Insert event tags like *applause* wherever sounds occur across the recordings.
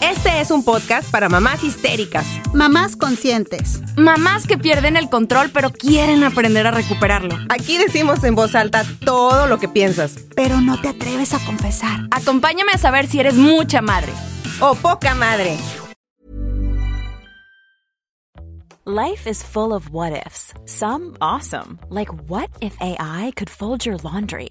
Este es un podcast para mamás histéricas, Mamás conscientes. Mamás que pierden el control pero quieren aprender a recuperarlo. Aquí decimos en voz alta todo lo que piensas. Pero no te atreves a confesar. Acompáñame a saber si eres mucha madre. O poca madre. Life is full of what ifs. Some awesome, like what if AI could fold your laundry?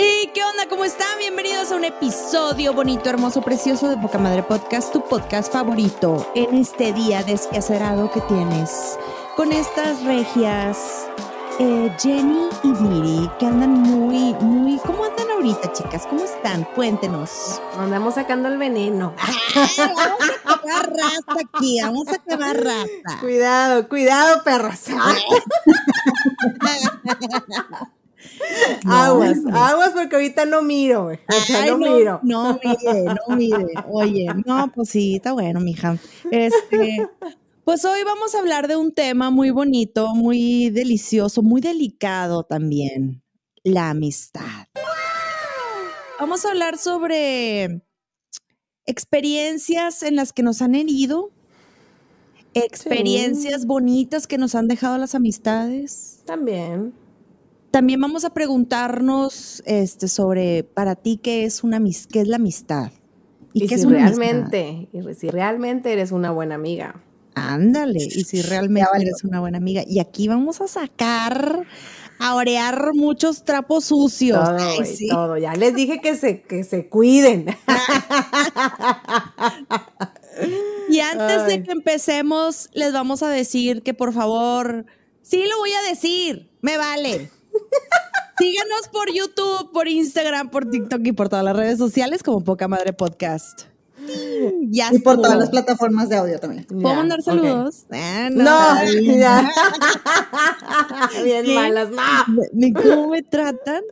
Hey, ¿qué onda? ¿Cómo están? Bienvenidos a un episodio bonito, hermoso, precioso de Poca Madre Podcast, tu podcast favorito en este día desquacerado que tienes con estas regias eh, Jenny y Viri que andan muy, muy. ¿Cómo andan ahorita, chicas? ¿Cómo están? Cuéntenos. Andamos sacando el veneno. *laughs* vamos a acabar raza aquí, vamos a acabar raza. Cuidado, cuidado, perras. *laughs* aguas, aguas porque ahorita no miro, güey. O sea, Ay, no, no, miro. No mire, no mire. Oye, no, pues sí, está bueno, mija. Este, pues hoy vamos a hablar de un tema muy bonito, muy delicioso, muy delicado también. La amistad. Vamos a hablar sobre experiencias en las que nos han herido, experiencias bonitas que nos han dejado las amistades. También. También vamos a preguntarnos este, sobre para ti qué es una qué es la amistad. Y, qué si es una amistad? realmente, y si realmente eres una buena amiga. Ándale, y si realmente eres una buena amiga. Y aquí vamos a sacar, a orear muchos trapos sucios. Todo, Ay, sí. todo. Ya les dije que se, que se cuiden. *laughs* Y antes de que empecemos, les vamos a decir que por favor, sí lo voy a decir, me vale. Síganos por YouTube, por Instagram, por TikTok y por todas las redes sociales como Poca Madre Podcast. Ya Y por todas las plataformas de audio también. ¿Puedo Ya, mandar saludos? No, *laughs* ya. *laughs* Bien ¿Qué? malas, no. Ni cómo me tratan.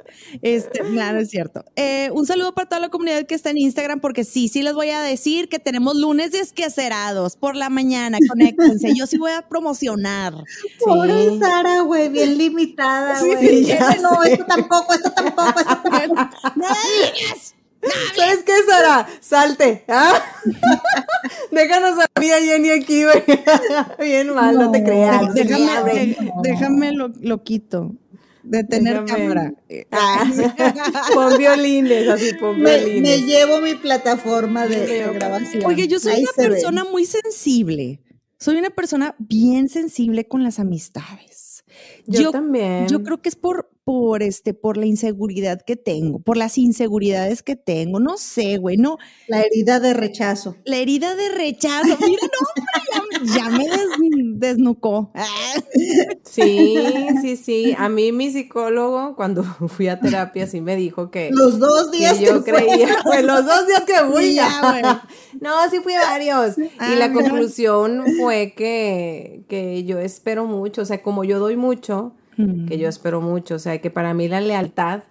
Este, no, no es cierto. Eh, un saludo para toda la comunidad que está en Instagram, porque sí, sí les voy a decir que tenemos lunes desquacerados por la mañana. Conéctense. Yo sí voy a promocionar. Pobre Sí. Sara, güey, bien limitada, Sí, güey. sí, Ese no, esto tampoco, esto tampoco, esto tampoco. *laughs* ¿Sabes qué, Sara? Salte. ¿ah? *laughs* Déjanos a mí a Jenny aquí, güey. *laughs* Bien mal, no, te creas. Déjame, déjame lo, lo quito. De tener Déjame. cámara. Ah, *laughs* pon violines, así, pon Me, violines. me llevo mi plataforma de, grabación. Oye, yo soy Ahí una ve. persona muy sensible. Soy una persona bien sensible con las amistades. Yo, también. Yo creo que es por, por este, por la inseguridad que tengo, por las inseguridades que tengo. No sé, güey, no. La herida de rechazo. La herida de rechazo. Mira, no, hombre, ya, ya me des- desnucó. Sí, sí, sí. A mí mi psicólogo, cuando *laughs* fui a terapia, sí me dijo que, Los dos que días yo que fue. creía, *laughs* pues los dos días que fui Ya, ya. güey. *laughs* No, sí fui a varios. Ah, y la mira. conclusión fue que, que yo espero mucho, o sea, como yo doy mucho, que yo espero mucho, o sea, que para mí la lealtad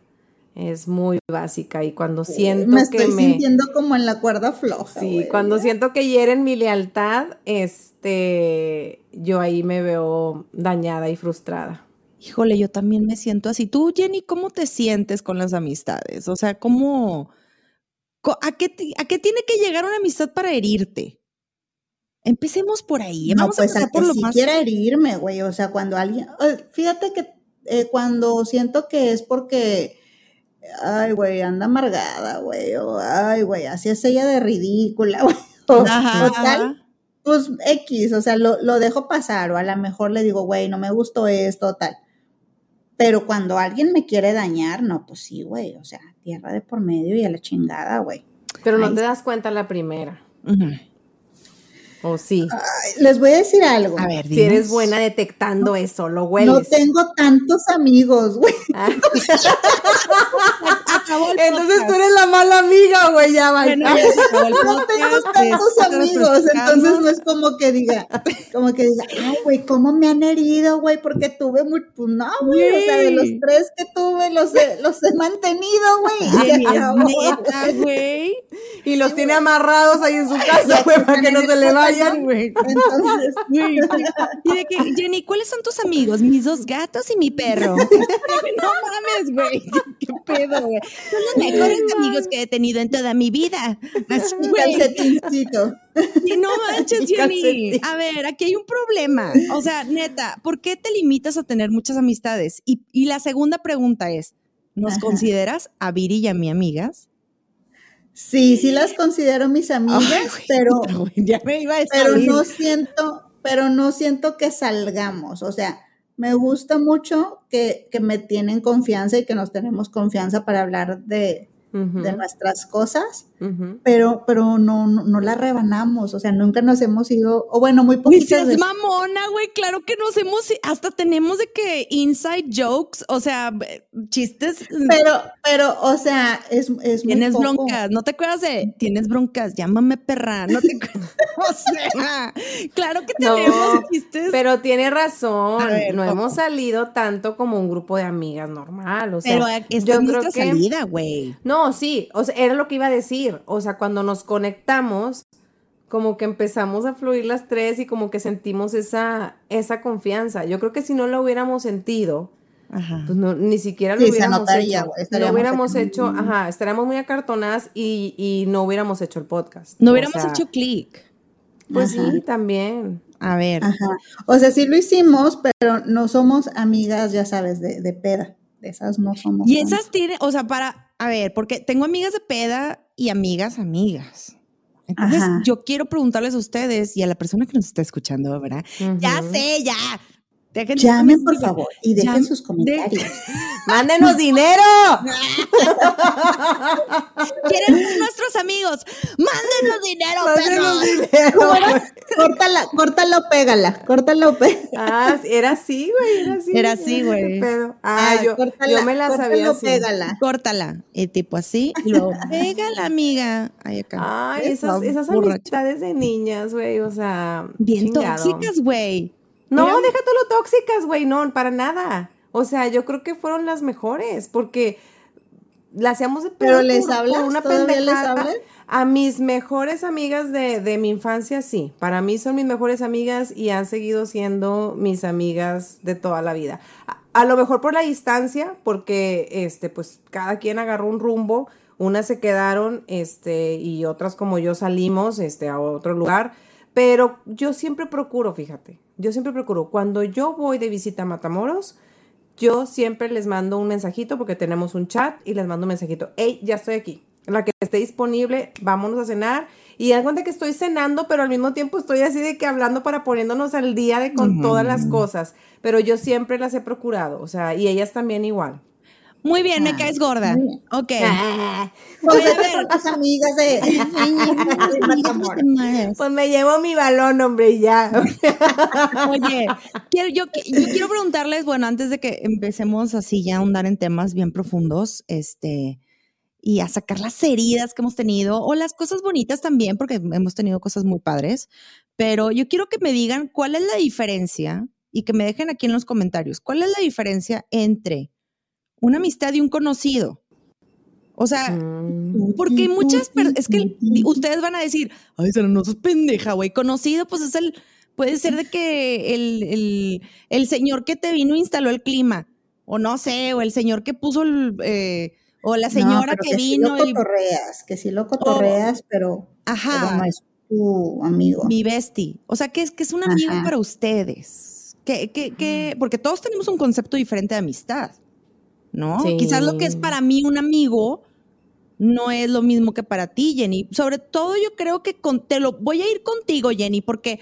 es muy básica y cuando siento me que me sintiendo como en la cuerda floja. sí, cuando siento que hieren mi lealtad, este yo ahí me veo dañada y frustrada. Híjole, yo también me siento así. Tú, Jenny, ¿cómo te sientes con las amistades? O sea, ¿cómo, co- a qué, ti- a qué tiene que llegar una amistad para herirte? Empecemos por ahí. No, Vamos pues a a empezar por lo si más. quiera herirme, güey. O sea, cuando alguien. Fíjate que eh, cuando siento que es porque. Ay, güey, anda amargada, güey. O, ay, güey, así es ella de ridícula, *laughs* güey. O, o tal, ajá. Pues X, o sea, lo, lo dejo pasar. O a lo mejor le digo, güey, no me gustó esto, tal. Pero cuando alguien me quiere dañar, no, pues sí, güey. O sea, tierra de por medio y a la chingada, güey. Pero no te das cuenta la primera. O sí. Les voy a decir algo. A ver, Si eres buena detectando eso, lo No hueles. tengo tantos amigos, güey. *laughs* Ah. Entonces tú eres la mala amiga, güey, ya va. Bueno, *laughs* No tengo tantos amigos, entonces no es como que diga, como que diga, ay, güey, ¿cómo me han herido, güey? Porque tuve muy, pues no, güey, o sea, de los tres que tuve, los he, los he mantenido, güey. y los tiene amarrados ahí en su casa, *laughs* güey, para que no se le vayan. Güey. Entonces, *laughs* Güey. Y de que, Jenny, ¿cuáles son tus amigos? Mis dos gatos y mi perro. *laughs* no mames, güey. ¿Qué pedo, güey? Son los mejores amigos que he tenido en toda mi vida. Así, calcetincito. Y no *laughs* manches, Jenny. A ver, aquí hay un problema. O sea, neta, ¿por qué te limitas a tener muchas amistades? Y, y la segunda pregunta es, ¿nos Ajá. consideras a Viri y a mi amigas? Sí, sí las considero mis amigas, Ay, pero, *laughs* ya me iba a pero no siento, pero no siento que salgamos. O sea, me gusta mucho que, que me tienen confianza y que nos tenemos confianza para hablar de, De nuestras cosas, pero, pero no, no, no la rebanamos. O sea, nunca nos hemos ido, o bueno, muy poquitas seas veces. mamona, güey. Claro que nos hemos, hasta tenemos de que inside jokes, o sea, chistes. Pero, pero, o sea, es, es muy Tienes poco. broncas, no te acuerdas de tienes broncas, llámame perra, no te acuerdas. *laughs* *laughs* o sea, claro que No, tenemos chistes. Pero tiene razón, ver, no hemos salido tanto como un grupo de amigas normal, o sea, Pero esta yo es creo nuestra que salida, güey. no, sí, o sea, era lo que iba a decir, o sea, cuando nos conectamos, como que empezamos a fluir las tres y como que sentimos esa esa confianza. Yo creo que si no lo hubiéramos sentido, Ajá. pues no, ni siquiera lo Sí, se hubiéramos notaría, hecho. güey, No estaríamos hubiéramos acá. hecho, ajá, estaríamos muy acartonadas y, y no hubiéramos hecho el podcast. No O hubiéramos sea, hecho clic. Pues Ajá. sí, también. A ver. Ajá. O sea, sí lo hicimos, pero no somos amigas, ya sabes, de, de peda. De esas no somos. Y esas tienen, o sea, para, a ver, porque tengo amigas de peda y amigas, amigas. Entonces, Ajá. yo quiero preguntarles a ustedes y a la persona que nos está escuchando, ¿verdad? Ya sé, ya. Dejen- Llamen, por favor, y dejen Llamen. sus comentarios. *laughs* ¡Mándenos dinero! *laughs* ¿Quieren ser amigos? ¡Mándenos dinero, ¡Mándenos perros! dinero! córtala, córtala o pégala, córtala o pégala. Ah, sí, era así, güey, era así. Era así, güey. Ah, yo, córtala, yo me la córtala sabía así. pégala. Córtala. Y tipo así. Y luego, *laughs* pégala, amiga. Ay, acá. Ay, esas, amistades de niñas, güey, o sea, Bien chingado. tóxicas, güey. No, Mira, déjate lo tóxicas, güey, no, para nada. O sea, yo creo que fueron las mejores, porque la hacíamos de ¿Pero les por hablas? una. A mis mejores amigas de, de mi infancia, sí. Para mí son mis mejores amigas y han seguido siendo mis amigas de toda la vida. A, a lo mejor por la distancia, porque este, pues cada quien agarró un rumbo. Unas se quedaron, este, y otras como yo salimos, este, a otro lugar. Pero yo siempre procuro, fíjate, yo siempre procuro, cuando yo voy de visita a Matamoros, yo siempre les mando un mensajito porque tenemos un chat y les mando un mensajito. Hey, ya estoy aquí. La que esté disponible, vámonos a cenar. Y dan cuenta que estoy cenando, pero al mismo tiempo estoy así de que hablando para poniéndonos al día de con todas las cosas. Pero yo siempre las he procurado, o sea, y ellas también igual. Muy bien, me caes gorda. Ok. Pues Oye, a vete ver. las amigas de. Pues me llevo mi balón, hombre, y ya. Oye, quiero, yo, yo quiero preguntarles, bueno, antes de que empecemos así ya a ahondar en temas bien profundos, este, y a sacar las heridas que hemos tenido, o las cosas bonitas también, porque hemos tenido cosas muy padres, pero yo quiero que me digan cuál es la diferencia, y que me dejen aquí en los comentarios, cuál es la diferencia entre una amistad y un conocido. O sea, Mm. porque muchas per- es que *laughs* ustedes van a decir, ay, Sara, no sos pendeja, güey. Conocido, pues es el, puede ser de que el, el, el señor que te vino e instaló el clima, o no sé, o el señor que puso el, eh, o la No, señora pero que, sí vino lo cotorreas, que sí lo cotorreas, pero, ajá, pero no es tu amigo. mi bestie. O sea, que es, que es un amigo Ajá. para ustedes. Que, que, que, porque todos tenemos un concepto diferente de amistad, ¿no? Sí. Quizás lo que es para mí un amigo no es lo mismo que para ti, Jenny. Sobre todo yo creo que con, te lo voy a ir contigo, Jenny, porque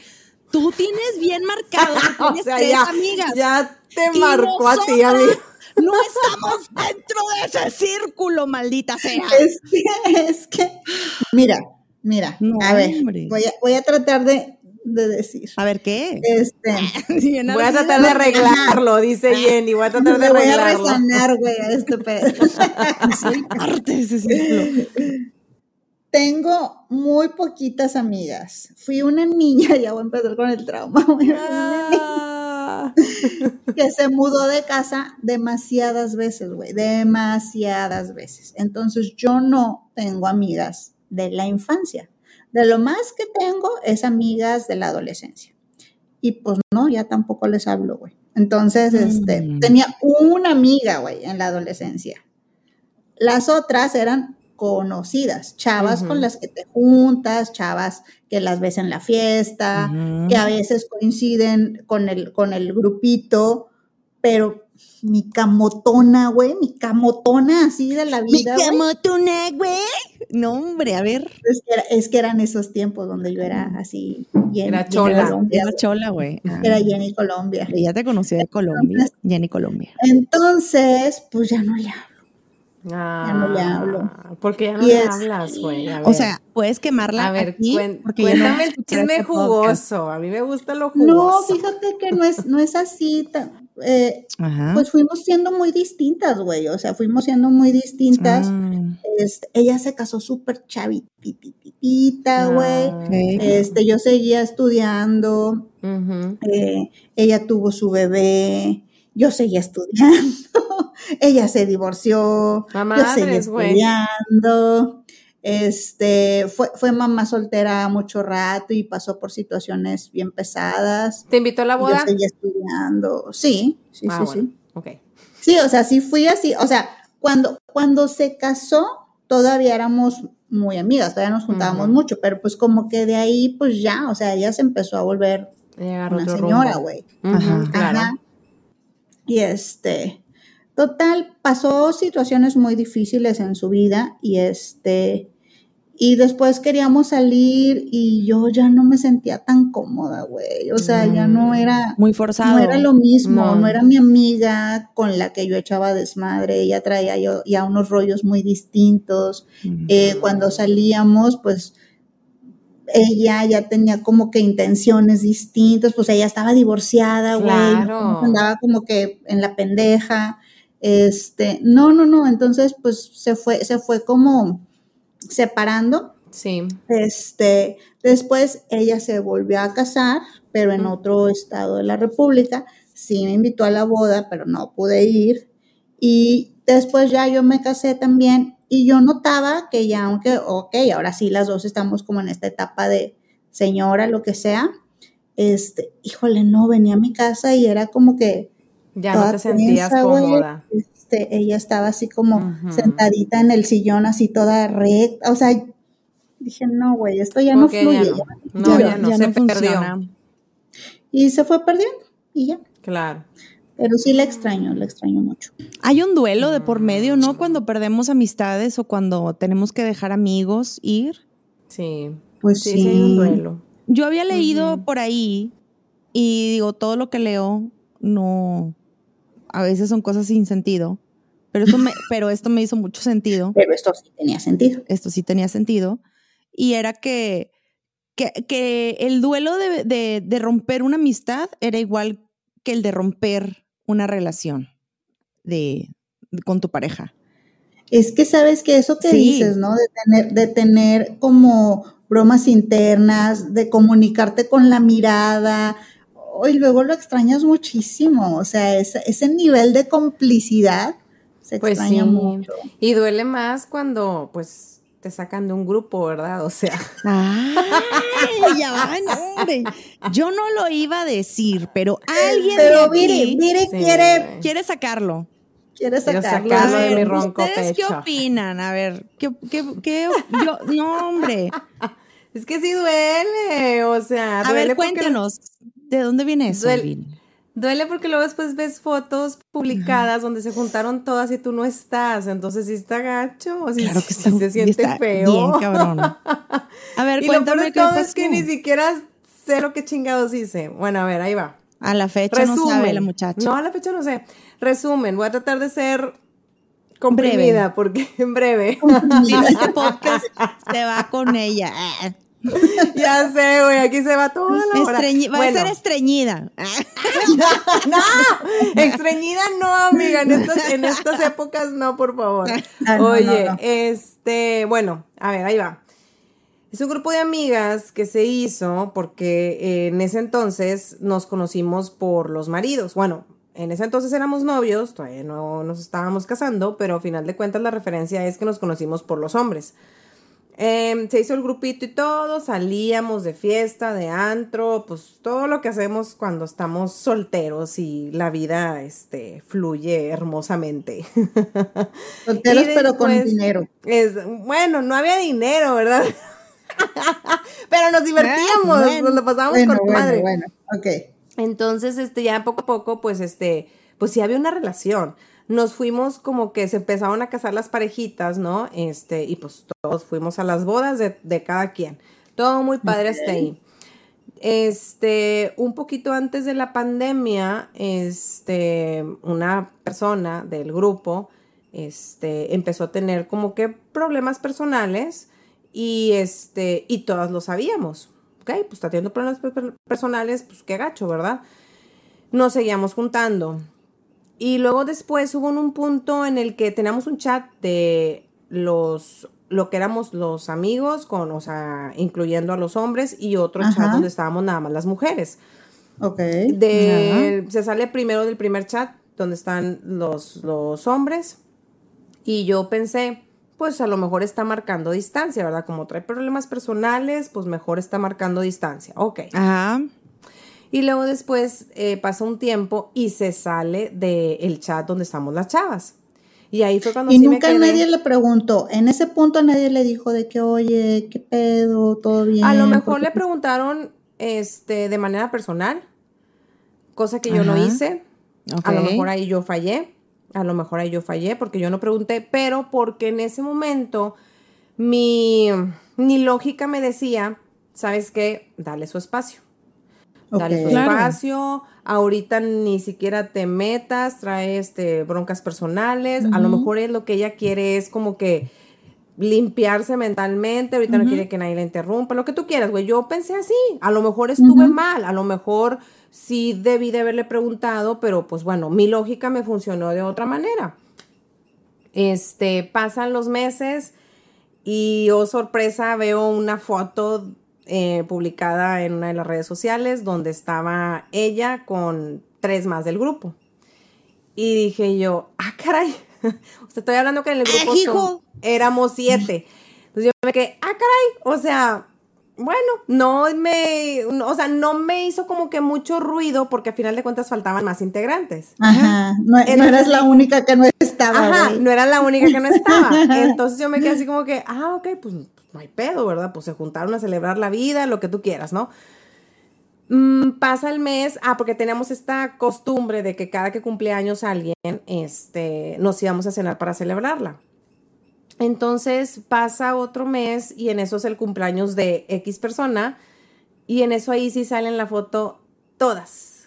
tú tienes bien marcado que *laughs* O tienes sea, tres ya, amigas. ya te marcó a ti, amigo. No estamos dentro de ese círculo, maldita sea. *laughs* Es que, es que, mira, mira, No, a ver, voy a, voy a tratar de, de decir. A ver, ¿qué? Este, *laughs* Bien Voy a tratar de arreglarlo, dice Jenny. Voy a tratar de le voy a arreglarlo. resanar, güey, a este pedo. *laughs* Soy parte de ese círculo. Tengo muy poquitas amigas. Fui una niña, *laughs* ya voy a empezar con el trauma, Ah. que se mudó de casa demasiadas veces, güey, demasiadas veces. Entonces yo no tengo amigas de la infancia. De lo más que tengo es amigas de la adolescencia. Y pues no, ya tampoco les hablo, güey. Entonces, este, Mm. tenía una amiga, güey, en la adolescencia. Las otras eran conocidas, chavas con las que te juntas, chavas que las ves en la fiesta, que a veces coinciden con el, con el grupito, pero mi camotona, güey, mi camotona así de la Mi vida, güey, camotona, güey. No, hombre, a ver. es que, era- es que eran esos tiempos donde yo era así, Jenny, Era chola. Colombia, Era chola, güey. Ah. era Jenny Colombia. Ya te conocí de Colombia. Jenny Colombia. Entonces, pues ya no le hablo. Ah, Ya no le hablo. Porque ya no Y le hablas, güey. O sea, puedes quemarla a ver, aquí, cuen- no cuéntame el chisme jugoso. A mí me gusta lo No, jugoso. fíjate que no es, no es así. tan- eh, pues fuimos siendo muy distintas, güey. O sea, fuimos siendo muy distintas. Ah, Este, ella se casó súper chavititita, güey. Ah. Este, yo seguía estudiando. eh, ella tuvo su bebé. Yo seguía estudiando. *laughs* ella se divorció. Yo seguía estudiando. Este, fue, fue mamá soltera mucho rato y pasó por situaciones bien pesadas. ¿Te invitó a la Yo boda? seguía estudiando. Sí, sí, Ah, sí, bueno. sí. Ok. Sí, o sea, sí fui así. O sea, cuando, cuando se casó, todavía éramos muy amigas, todavía nos juntábamos mucho, pero pues como que de ahí, pues ya, o sea, ella se empezó a volver una señora, güey. Ajá. claro. Ajá. Y este, total, pasó situaciones muy difíciles en su vida y este, y después queríamos salir y yo ya no me sentía tan cómoda, güey. O sea, ya no Mm. era, Muy forzado. no era lo mismo, No. no. era mi amiga con la que yo echaba desmadre, ella traía yo ya unos rollos muy distintos. Mm. Eh, cuando salíamos, pues ella ya tenía como que intenciones distintas, pues ella estaba divorciada, güey, Claro. andaba como que en la pendeja. Este, no, no, no, entonces pues se fue, se fue como separando. Sí. Este, después ella se volvió a casar, pero en otro estado de la República. Sí me invitó a la boda, pero no pude ir. Y después ya yo me casé también y yo notaba que ya, aunque, ok, ahora sí las dos estamos como en esta etapa de señora, lo que sea, este, híjole, no, venía a mi casa y era como que Ya no te sentías cómoda. Este, ella estaba así como sentadita en el sillón, así toda recta. O sea, dije, no, güey, esto ya no Ok, ya fluye. no. ya No, ya ya no, se perdió. Y se fue perdiendo y ya. Claro. Pero sí la extraño, la extraño mucho. Hay un duelo de por medio, ¿no? Cuando perdemos amistades o cuando tenemos que dejar amigos ir. Sí. Pues Sí, sí. sí, hay un duelo. Yo había leído por ahí y digo, todo lo que leo no, a veces son cosas sin sentido, pero, eso me, *laughs* pero esto me hizo mucho sentido, Pero esto sí tenía sentido. esto sí tenía sentido, y era que, que, que el duelo de, de- de romper una amistad era igual que el de romper una relación de, con tu pareja. Es que sabes que eso que Sí. dices, ¿no? De tener, de tener como bromas internas, de comunicarte con la mirada, y luego lo extrañas muchísimo. O sea, ese, ese nivel de complicidad Se Pues extraña sí. mucho. Y duele más cuando, pues, te sacan de un grupo, ¿verdad? O sea, Ay, ya van, *laughs* hombre. Yo no lo iba a decir, pero alguien Pero Viri, Viri Sí, quiere, quiere sacarlo. quiere sacarlo. sacarlo A de mi ver, ronco ¿Ustedes qué opinan? A ver, ¿qué, qué, qué- yo, no, hombre. *laughs* es que sí duele, o sea, A duele ver, porque- cuéntanos, ¿de dónde viene eso? Duele-? Duele porque luego después ves fotos publicadas donde se juntaron todas y tú no estás, entonces sí está gacho, o sí, Claro que sí está, se siente está feo. Bien, cabrón. *laughs* A ver, y lo peor cuéntame de qué todo es que ni siquiera sé lo que chingados hice. Bueno, a ver, ahí va. A la fecha no sabe la muchacha. No, a la fecha no sé. Resumen, voy a tratar de ser comprimida porque *laughs* en breve. *laughs* Este podcast se va con ella. *laughs* Ya sé, güey, aquí se va toda la hora. estreñi- va Bueno, a ser estreñida. Ah, *laughs* no, estreñida no, amiga, en estas, en estas épocas no, por favor. Ah, no, Oye, no, no. este, bueno, a ver, ahí va. Es un grupo de amigas que se hizo porque eh, en ese entonces nos conocimos por los maridos. Bueno, en ese entonces éramos novios, todavía no nos estábamos casando, pero a final de cuentas la referencia es que nos conocimos por los hombres. Em, se hizo el grupito y todo, salíamos de fiesta, de antro, pues todo lo que hacemos cuando estamos solteros y la vida este, fluye hermosamente. *laughs* Solteros, pero con dinero. Es, bueno, no había dinero, ¿verdad? *laughs* Pero nos divertíamos, bueno. nos lo pasábamos Bueno, con bueno, madre. bueno. Ok. Entonces, este, ya poco a poco, pues, este, pues sí había una relación. Nos fuimos como que se empezaron a casar las parejitas, ¿no? Este, y pues todos fuimos a las bodas de, de cada quien. Todo muy padre hasta ahí. Este, un poquito antes de la pandemia, este, una persona del grupo, este, empezó a tener como que problemas personales y este, y todas lo sabíamos. Ok, pues está teniendo problemas per- per- personales, pues qué gacho, ¿verdad? Nos seguíamos juntando. Y luego después hubo un punto en el que teníamos un chat de los lo que éramos los amigos con, o sea, incluyendo a los hombres y otro chat donde estábamos nada más las mujeres. Ok. De, se sale primero del primer chat donde están los, los hombres y yo pensé, pues a lo mejor está marcando distancia, ¿verdad? Como trae problemas personales, pues mejor está marcando distancia. Ok. Ajá. Y luego después eh, pasa un tiempo y se sale del chat donde estamos las chavas. Y ahí fue cuando Y sí me nunca quedé- nadie le preguntó, en ese punto nadie le dijo de que, oye, ¿qué pedo? ¿Todo bien? A lo mejor le preguntaron este, de manera personal, cosa que yo no hice. A lo mejor ahí yo fallé. A lo mejor ahí yo fallé porque yo no pregunté, pero porque en ese momento mi, mi lógica me decía, ¿sabes qué? Dale su espacio. Dale su Claro. espacio. Ahorita ni siquiera te metas, trae este, broncas personales. A lo mejor es lo que ella quiere es como que limpiarse mentalmente. Ahorita no quiere que nadie la interrumpa. Lo que tú quieras, güey. Yo pensé así. A lo mejor estuve mal. A lo mejor sí debí de haberle preguntado, pero pues bueno, mi lógica me funcionó de otra manera. Este, pasan los meses y oh sorpresa, veo una foto eh, publicada en una de las redes sociales donde estaba ella con tres más del grupo. Y dije yo, ah, caray. *laughs* Sea, estoy hablando que en el grupo son- éramos siete. Entonces yo me quedé, ah, caray. O sea, bueno, no me, o sea, no me hizo como que mucho ruido porque a final de cuentas faltaban más integrantes. Ajá, no, eras la única que no estaba. Ajá, no era la única que no estaba. *laughs* Entonces yo me quedé así como que, ah, ok, pues no hay pedo, ¿verdad? Pues se juntaron a celebrar la vida, lo que tú quieras, ¿no? Mm, pasa el mes, ah, porque teníamos esta costumbre de que cada que cumple años alguien, este, nos íbamos a cenar para celebrarla. Entonces pasa otro mes y en eso es el cumpleaños de X persona y en eso ahí sí sale en la foto todas,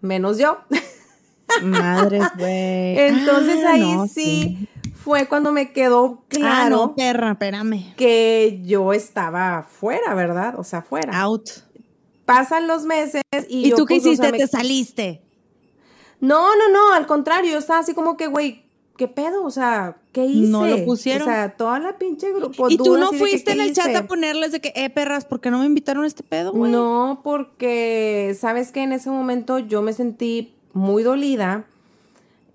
menos yo. *laughs* Madres, güey. Entonces Ah, ahí no, sí, fue cuando me quedó Ah, claro no, perra, espérame. que yo estaba fuera, ¿verdad? O sea, fuera. Out. Pasan los meses y, ¿Y yo, tú qué pues, o sea, hiciste? me- Te saliste. No, no, no, al contrario, yo estaba así como que, güey, ¿qué pedo? O sea, ¿qué hice? No lo pusieron. O sea, toda la pinche grupo. ¿Y tú no que, fuiste ¿qué en el chat hice? a ponerles de que, eh, perras, ¿por qué no me invitaron a este pedo, güey? No, porque, ¿sabes que En ese momento yo me sentí muy dolida.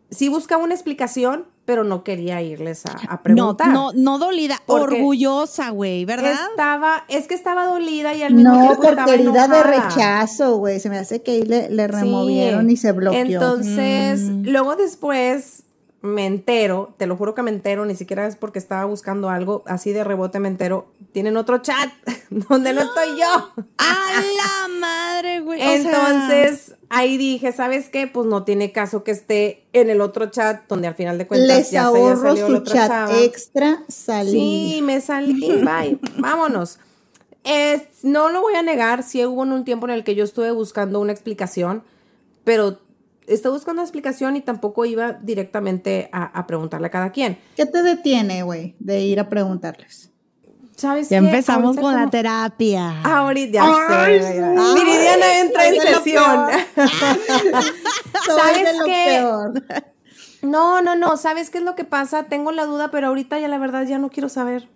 Sí buscaba una explicación, pero no quería irles a, a No, preguntar. no, no dolida, orgullosa, güey, ¿verdad? Estaba, es que estaba dolida y al mismo No, tiempo estaba herida de enojada. rechazo, güey. Se me hace que ahí le, le removieron Sí. y se bloqueó. Entonces, Mm. luego después me entero, te lo juro que me entero, ni siquiera es porque estaba buscando algo, así de rebote me entero, tienen otro chat *laughs* donde no estoy yo. ¡A la madre, güey! Entonces, ahí dije, ¿sabes qué? Pues no tiene caso que esté en el otro chat donde al final de cuentas Les ya se ahorro la su chat chava. extra, salí. Sí, me salí, bye, *laughs* vámonos. Es- no lo voy a negar, sí hubo en un tiempo en el que yo estuve buscando una explicación, pero estuve buscando una explicación y tampoco iba directamente a, a preguntarle a cada quien. ¿Qué te detiene, güey, de ir a preguntarles? ¿Sabes Ya qué? empezamos Ahorita con la terapia. Ahorita ya Ay, sé. sí. Viridiana entra en sesión. *laughs* ¿Sabes qué? No, no, no. ¿Sabes qué es lo que pasa? Tengo la duda, pero ahorita ya la verdad ya no quiero saber.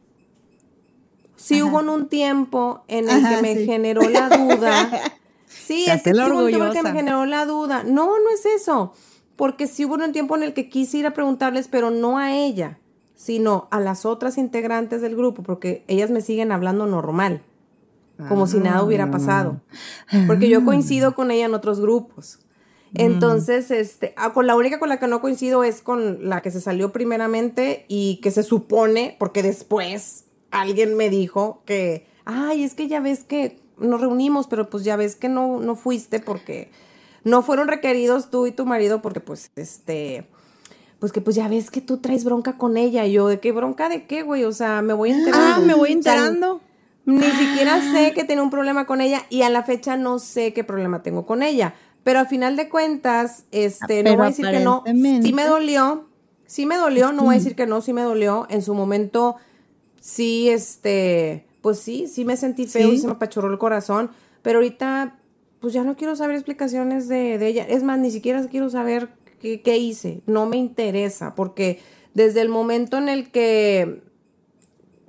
Sí Ajá. hubo en un tiempo en el Ajá, que me sí. generó la duda. *laughs* Sí, es que sí hubo un tiempo en el que me generó la duda. No, no es eso. Porque sí hubo un tiempo en el que quise ir a preguntarles, pero no a ella, sino a las otras integrantes del grupo, porque ellas me siguen hablando normal, como si nada hubiera pasado. Porque yo coincido con ella en otros grupos. Entonces, este, ah, con la única con la que no coincido es con la que se salió primeramente y que se supone, porque después alguien me dijo que, ay, es que ya ves que nos reunimos, pero pues ya ves que no, no fuiste porque no fueron requeridos tú y tu marido porque pues, este, pues que pues ya ves que tú traes bronca con ella. Y yo, ¿de qué bronca de qué, güey? O sea, me voy enterando. Ah, me voy O sea, enterando. ni siquiera sé que tenía un problema con ella y a la fecha no sé qué problema tengo con ella. Pero a final de cuentas, este, no voy a decir que no. Sí me dolió, sí me dolió, no voy a decir que no, sí me dolió. En su momento, sí, este, pues sí, sí me sentí feo Sí. y se me apachurró el corazón. Pero ahorita, pues ya no quiero saber explicaciones de, de ella. Es más, ni siquiera quiero saber qué, qué hice. No me interesa, porque desde el momento en el que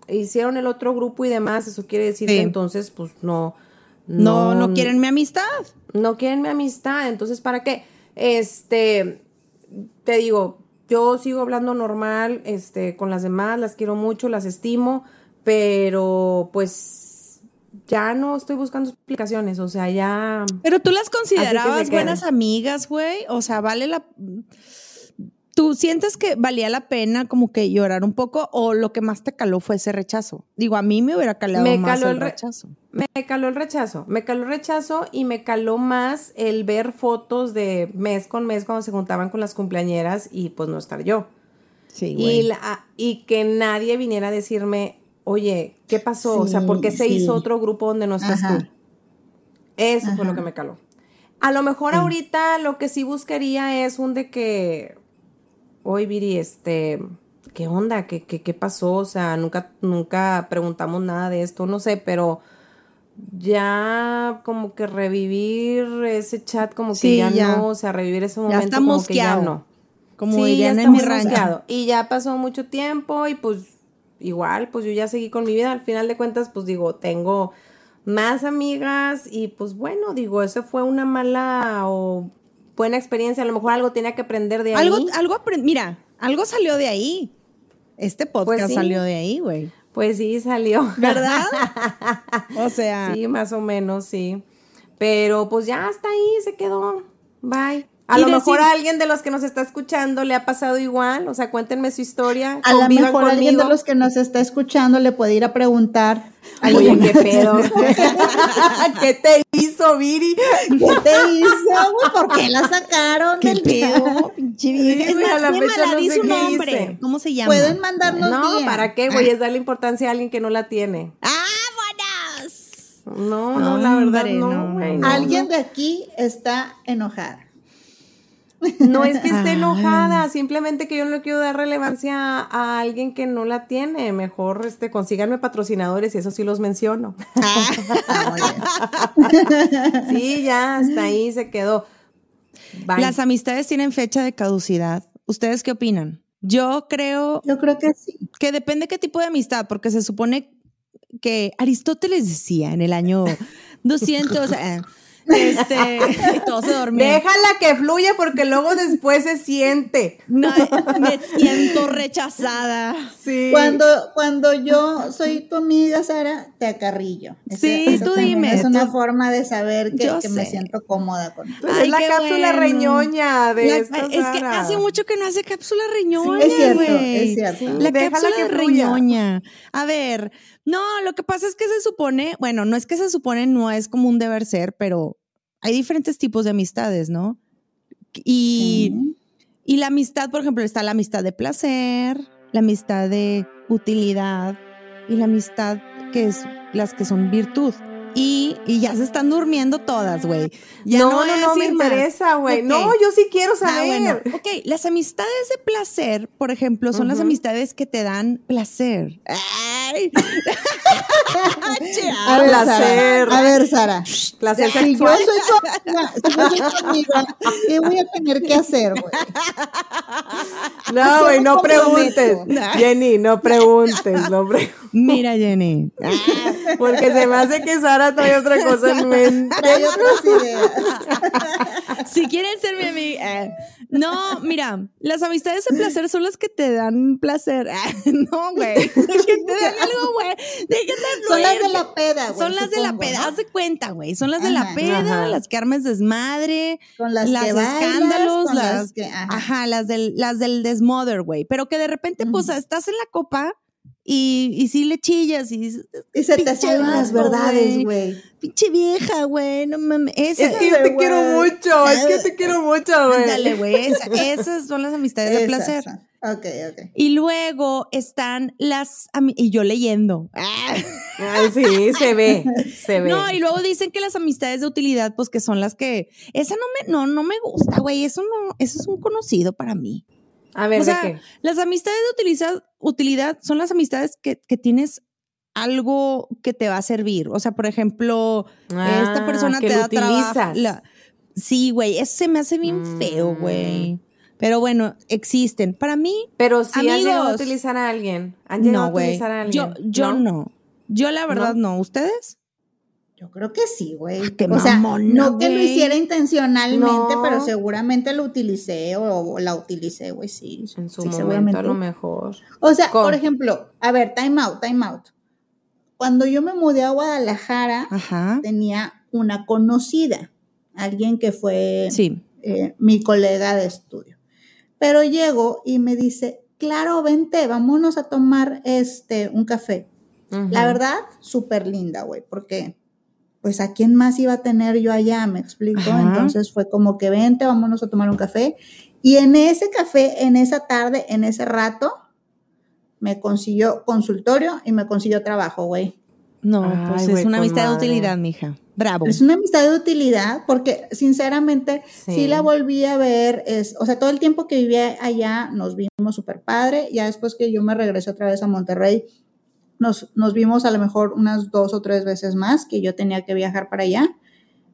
hicieron el otro grupo y demás, eso quiere decir Sí. que entonces, pues no. No, no quieren mi amistad. No quieren mi amistad, entonces, ¿para qué? Este, te digo, yo sigo hablando normal, este, con las demás, las quiero mucho, las estimo, pero pues ya no estoy buscando explicaciones, o sea, ya... Pero tú las que considerabas buenas amigas, güey. O sea, vale la. ¿Tú sientes que valía la pena como que llorar un poco o lo que más te caló fue ese rechazo? Digo, a mí me hubiera calado Me más caló el el re- rechazo. Me caló el rechazo, me caló el rechazo y me caló más el ver fotos de mes con mes cuando se juntaban con las cumpleañeras y pues no estar yo. Sí, Y, güey. la- y que nadie viniera a decirme, oye, ¿qué pasó? o sea, ¿por qué se sí. hizo otro grupo donde no estás Ajá. tú? Eso fue lo que me caló. A lo mejor ahorita lo que sí buscaría es un de que, oye, Viri, este, ¿qué onda? ¿Qué, qué, qué pasó? O sea, nunca, nunca preguntamos nada de esto, no sé, pero ya como que revivir ese chat, como que ya, ya. no, o sea, revivir ese Ya momento, está como que ya no. Como Sí, ya en mi está muy rancho. mosqueado. Y ya pasó mucho tiempo y pues igual, pues yo ya seguí con mi vida. Al final de cuentas, pues digo, tengo más amigas y pues bueno, digo, eso fue una mala o buena experiencia. A lo mejor algo tenía que aprender de ahí. Algo, algo Mira, algo salió de ahí. Este podcast Pues sí. salió de ahí, güey. Pues sí, salió. ¿Verdad? *laughs* o sea, Sí, más o menos, sí. Pero pues ya hasta ahí se quedó. Bye. A lo decir- mejor a alguien de los que nos está escuchando le ha pasado igual. O sea, cuéntenme su historia. A lo mejor alguien de conmigo. los que nos está escuchando le puede ir a preguntar. Oye, qué pedo. *laughs* ¿Qué te hizo, Viri? ¿Qué te hizo? ¿Por qué la sacaron ¿qué del pedo? Pinche Viri. Es más, la fecha no sé su nombre. hice. ¿Cómo se llama? Pueden mandarnos No. ¿para qué, güey? Es darle importancia a alguien que no la tiene. ¡Vámonos! No, no, la verdad, Hombre, no, no, güey. no. no, Alguien de aquí está enojada. No es que esté Ah. enojada, simplemente que yo no le quiero dar relevancia a, a alguien que no la tiene. Mejor este, consíganme patrocinadores y eso sí los menciono. sí, ya, hasta ahí se quedó. Bye. Las amistades tienen fecha de caducidad. ¿Ustedes qué opinan? Yo creo Yo creo que sí. que depende qué tipo de amistad, porque se supone que Aristóteles decía en el año 200, eh, *laughs* Este, *laughs* y todos se dormían. Déjala que fluya porque luego después se siente. No, *laughs* me siento rechazada. Sí. Cuando, cuando yo soy tu amiga, Sara, te acarrillo. Sí, tú dime, Es una tú- forma de saber que, que me siento cómoda contigo. Pues Ay, es la cápsula bueno. reñoña de La- esta es que hace mucho que no hace cápsula reñoña, es cierto, güey. es cierto. Sí. La Déjala cápsula que reñoña. A ver, no, lo que pasa es que se supone, bueno, no es que se supone, no es como un deber ser, pero hay diferentes tipos de amistades, ¿no? Y, Sí. y la amistad, por ejemplo, está la amistad de placer, la amistad de utilidad y la amistad que es las que son virtud. Y, y ya se están durmiendo todas, güey. No, no, no, me interesa, güey. No, yo sí quiero Ah, saber. bueno. Ok, las amistades de placer, por ejemplo, son las amistades que te dan placer. Ay. *laughs* A ver, placer. Sara, a ver, Sara. Placer Si yo sexual. soy si yo soy tu amiga, ¿qué voy a tener que hacer, güey? *laughs* No, güey, no preguntes. Jenny, no preguntes, no *laughs* preguntes. Mira, Jenny. Porque se me hace que Sara trae otra cosa en *laughs* mente. Trae otras ideas. si quieren ser mi amiga. eh, No, mira, las amistades de placer son las que te dan placer. *laughs* no, güey. *laughs* Que te dan algo, güey. Déjate Son las de la peda, güey. Son las de la peda, ¿no? haz de cuenta, güey. Son las de la peda, Ajá. las que armes desmadre, Con las, las que bailas, escándalos, con las, las que... Ajá. ajá, las del, las del desmother, güey. Pero que de repente, pues, estás en la copa y, y sí le chillas y Y se te salen las verdades, güey. pinche vieja, güey, no mames. Esa, Es que yo te quiero mucho, es que yo te quiero mucho, güey. Ándale, güey. esa- *laughs* esas son las amistades de placer. son. Ok, ok. Y luego están las y yo leyendo. Ah. *laughs* Ay, sí, se ve, se ve. No, y luego dicen que las amistades de utilidad, pues que son las que. Esa no me, no, no me gusta, güey. Eso no, eso es un conocido para mí. A ver, o ¿de sea, qué? las amistades de utilidad, utilidad son las amistades que, que tienes algo que te va a servir. O sea, por ejemplo, esta Ah, persona que te da trabajo. la- Sí, güey, eso se me hace bien feo, Mm. güey. Pero bueno, existen. Para mí, Pero si has llegado a Amigos. utilizar a alguien. ¿Han llegado no, a güey. utilizar a Yo, alguien? yo no. Yo la verdad no. ¿Ustedes? Yo creo que sí, güey. o sea, mamona, no que lo hiciera intencionalmente, No. pero seguramente lo utilicé o, o la utilicé, güey, sí. En su sí, momento a lo mejor. O sea, por ejemplo, a ver, time out, time out. Cuando yo me mudé a Guadalajara, Ajá. tenía una conocida, alguien que fue Sí. eh, mi colega de estudio. Pero llego y me dice, claro, vente, vámonos a tomar este, un café. La verdad, súper linda, güey, porque pues a quién más iba a tener yo allá, me explico. Ajá. Entonces fue como que vente, vámonos a tomar un café. Y en ese café, en esa tarde, en ese rato, me consiguió consultorio y me consiguió trabajo, güey. No, Ay, pues güey, es una amistad de utilidad, mija. Bravo. Es una amistad de utilidad porque sinceramente sí, Sí. la volví a ver, es, o sea, todo el tiempo que vivía allá nos vimos súper padre, ya después que yo me regresé otra vez a Monterrey, nos, nos vimos a lo mejor unas dos o tres veces más que yo tenía que viajar para allá,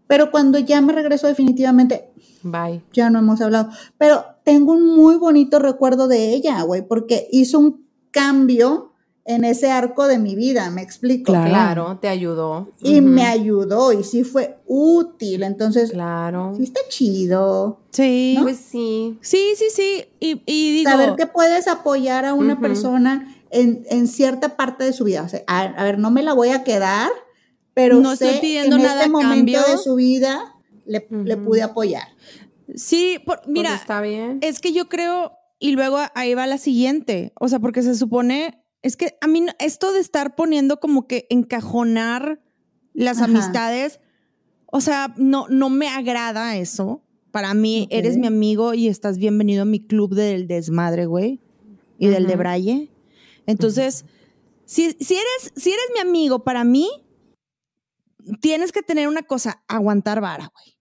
pero cuando ya me regresó definitivamente Bye. ya no hemos hablado, pero tengo un muy bonito recuerdo de ella, güey, porque hizo un cambio en ese arco de mi vida, me explico. Claro. Claro, te ayudó. Y me ayudó y sí fue útil, entonces Claro. sí está chido. Sí. Pues sí. Sí, sí, sí. Y, y digo. Saber que puedes apoyar a una persona en, en cierta parte de su vida. O sea, a, a ver, no me la voy a quedar, pero No estoy pidiendo en nada este momento cambio. de su vida le, pude apoyar. Sí, por- Pues mira, está bien. es que yo creo, y luego ahí va la siguiente. O sea, porque se supone, es que a mí esto de estar poniendo como que encajonar las Ajá. amistades, o sea, no, no me agrada eso. Para mí, eres mi amigo y estás bienvenido a mi club del desmadre, güey, y del de. Braille. Entonces, si, si, eres, si eres mi amigo, para mí, tienes que tener una cosa, aguantar vara, güey.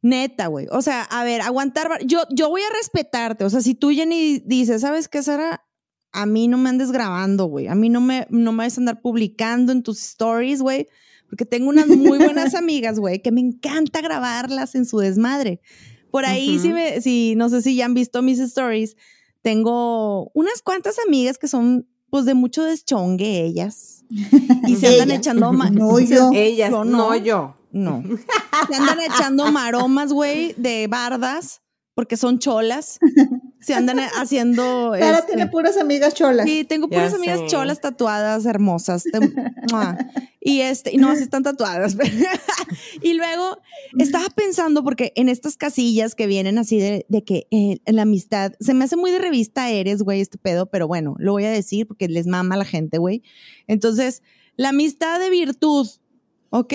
Neta, güey. O sea, a ver, aguantar vara. Yo, yo voy a respetarte. O sea, si tú, Jenny, dices, ¿sabes qué, Sara? A mí no me andes grabando, güey. A mí no me, no me vas a andar publicando en tus stories, güey. Porque tengo unas muy buenas *laughs* amigas, güey, que me encanta grabarlas en su desmadre. Por ahí, Ujú. si, me, si no sé si ya han visto mis stories, tengo unas cuantas amigas que son, pues, de mucho deschongue ellas. *laughs* Y se andan Ellas. echando *laughs* No se- yo. Ellas, yo no. yo. no. *laughs* Se andan echando maromas, güey, de bardas, porque son cholas. *laughs* Se andan haciendo. Este, tiene puras amigas cholas. Sí, tengo puras Ya amigas sé. cholas tatuadas, hermosas. Y este, y no, así están tatuadas. *laughs* y luego estaba pensando, porque en estas casillas que vienen así de, de que eh, la amistad, se me hace muy de revista eres, güey, este pedo, pero bueno, lo voy a decir porque les mama a la gente, güey. Entonces, la amistad de virtud, ¿ok?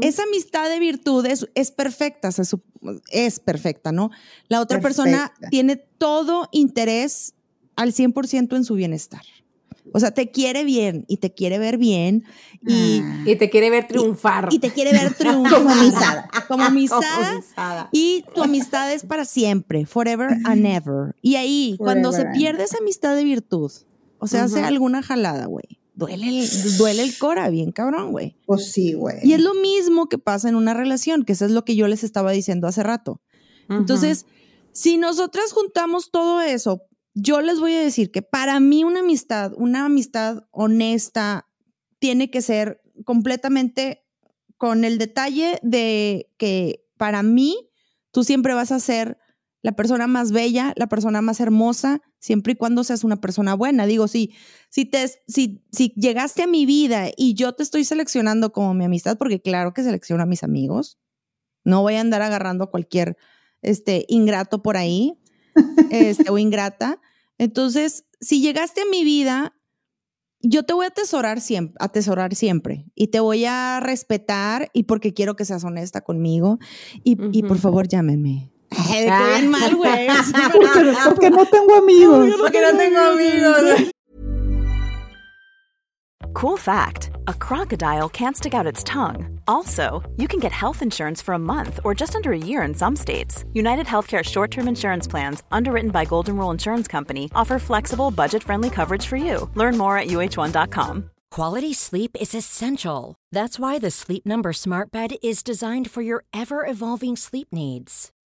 Esa amistad de virtud es, perfecta, se es perfecta, ¿no? La otra persona tiene todo interés al 100% en su bienestar. O sea, te quiere bien y te quiere ver bien y, Ah, Y te quiere ver triunfar. y te quiere ver *laughs* triunfar. Como *laughs* misada. Como misada. Y tu amistad es para siempre, forever and ever. Y ahí, cuando se pierde esa amistad de virtud, o sea, hace alguna jalada, güey. Duele el, duele el cora, bien cabrón, güey. Pues sí, güey. Y es lo mismo que pasa en una relación, que eso es lo que yo les estaba diciendo hace rato. Entonces, si nosotras juntamos todo eso, yo les voy a decir que para mí una amistad, una amistad honesta, tiene que ser completamente con el detalle de que para mí tú siempre vas a ser la persona más bella, la persona más hermosa, siempre y cuando seas una persona buena. Digo, si, si, te, si, si llegaste a mi vida y yo te estoy seleccionando como mi amistad, porque claro que selecciono a mis amigos, no voy a andar agarrando a cualquier este, ingrato por ahí *laughs* este, o ingrata. Entonces, si llegaste a mi vida, yo te voy a atesorar siempre, atesorar siempre y te voy a respetar y porque quiero que seas honesta conmigo y, y por favor llámenme. Ay, de que mal, güey. *laughs* Porque no tengo amigos. Porque no tengo amigos. Cool fact a crocodile can't stick out its tongue. Also, you can get health insurance for a month or just under a year in some states. United Healthcare short term insurance plans, underwritten by Golden Rule Insurance Company, offer flexible, budget friendly coverage for you. Learn more at uh1.com. Quality sleep is essential. That's why the Sleep Number Smart Bed is designed for your ever evolving sleep needs.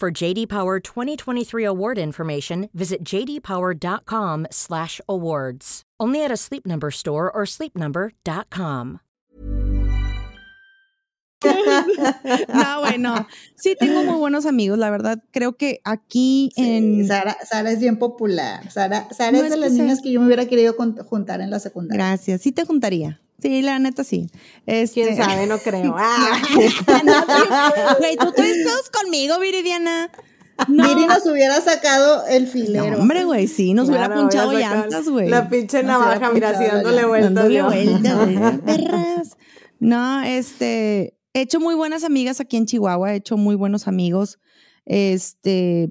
For JD Power 2023 award information, visit jdpower.com/awards. Only at a Sleep Number store or sleepnumber.com. *laughs* No, bueno, sí tengo muy buenos amigos, la verdad. Creo que aquí Sí, en... Sara, Sara es bien popular. Sara, Sara No, es es de las sea- niñas que yo me hubiera querido juntar en la secundaria. Gracias, sí te juntaría. Sí, la neta sí. Este- Quién sabe, no creo. *laughs* Ah. Güey, tú traes pedos conmigo, Viridiana. No, Viri nos hubiera sacado el filero. no, hombre, güey, sí, nos hubiera Claro, punchado voy a sacar llantas, güey. La pinche Nos hubiera navaja, mira, así punchado dándole vueltas. Dándole vueltas, güey, *laughs* perras. No, este, he hecho muy buenas amigas aquí en Chihuahua, he hecho muy buenos amigos. Este,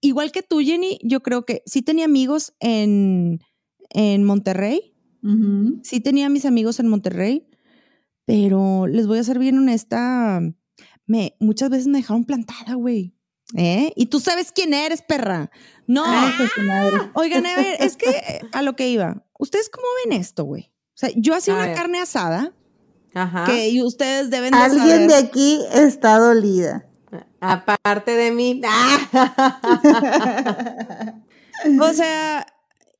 igual que tú, Jenny, yo creo que sí tenía amigos en, en Monterrey, Sí tenía mis amigos en Monterrey, pero les voy a ser bien honesta, me, muchas veces me dejaron plantada, güey. ¿Eh? Y tú sabes quién eres, perra. No, madre. *laughs* Oigan, a ver, es que a lo que iba. ¿Ustedes cómo ven esto, güey? O sea, yo hacía A una ver. carne asada Ajá. que y ustedes deben de Alguien saber. de aquí está dolida. Aparte de mí. *laughs* *laughs* O sea,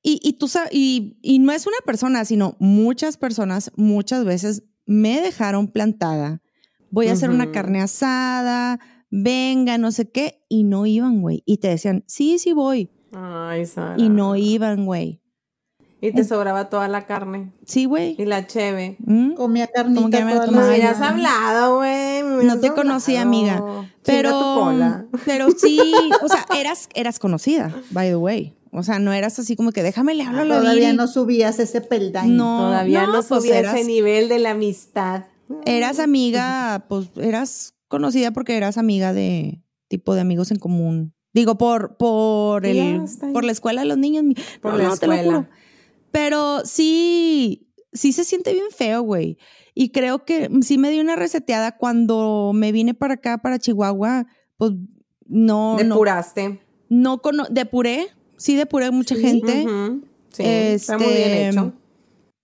y, y tú sabes, y, y no es una persona, sino muchas personas muchas veces me dejaron plantada. Voy a hacer una carne asada, venga, no sé qué, y no iban, güey. Y te decían, sí, sí voy. Ay, Sara. Y no iban, güey. Y te sobraba toda la carne. Sí, güey. Y la cheve. ¿Mm? Comía Como que carnita me toda la Me no. hablado, güey. No te conocí, hablado. amiga. Chinga Pero, tu cola. pero sí, o sea, eras, eras conocida, by the way. O sea, no eras así como que déjame le hablo a la Todavía Viri. no subías ese peldaño. No, Todavía no, no, pues subí a eras- ese nivel de la amistad. Eras amiga, pues eras conocida porque eras amiga de tipo de amigos en común. Digo, por, por el, por la escuela de los niños. Por No, la no, te lo escuela. juro. Pero sí, sí se siente bien feo, güey. Y creo que sí me dio una reseteada cuando me vine para acá, para Chihuahua, pues no, no, Depuraste. no cono- depuré, sí depuré mucha gente. Sí, está muy bien Este, hecho.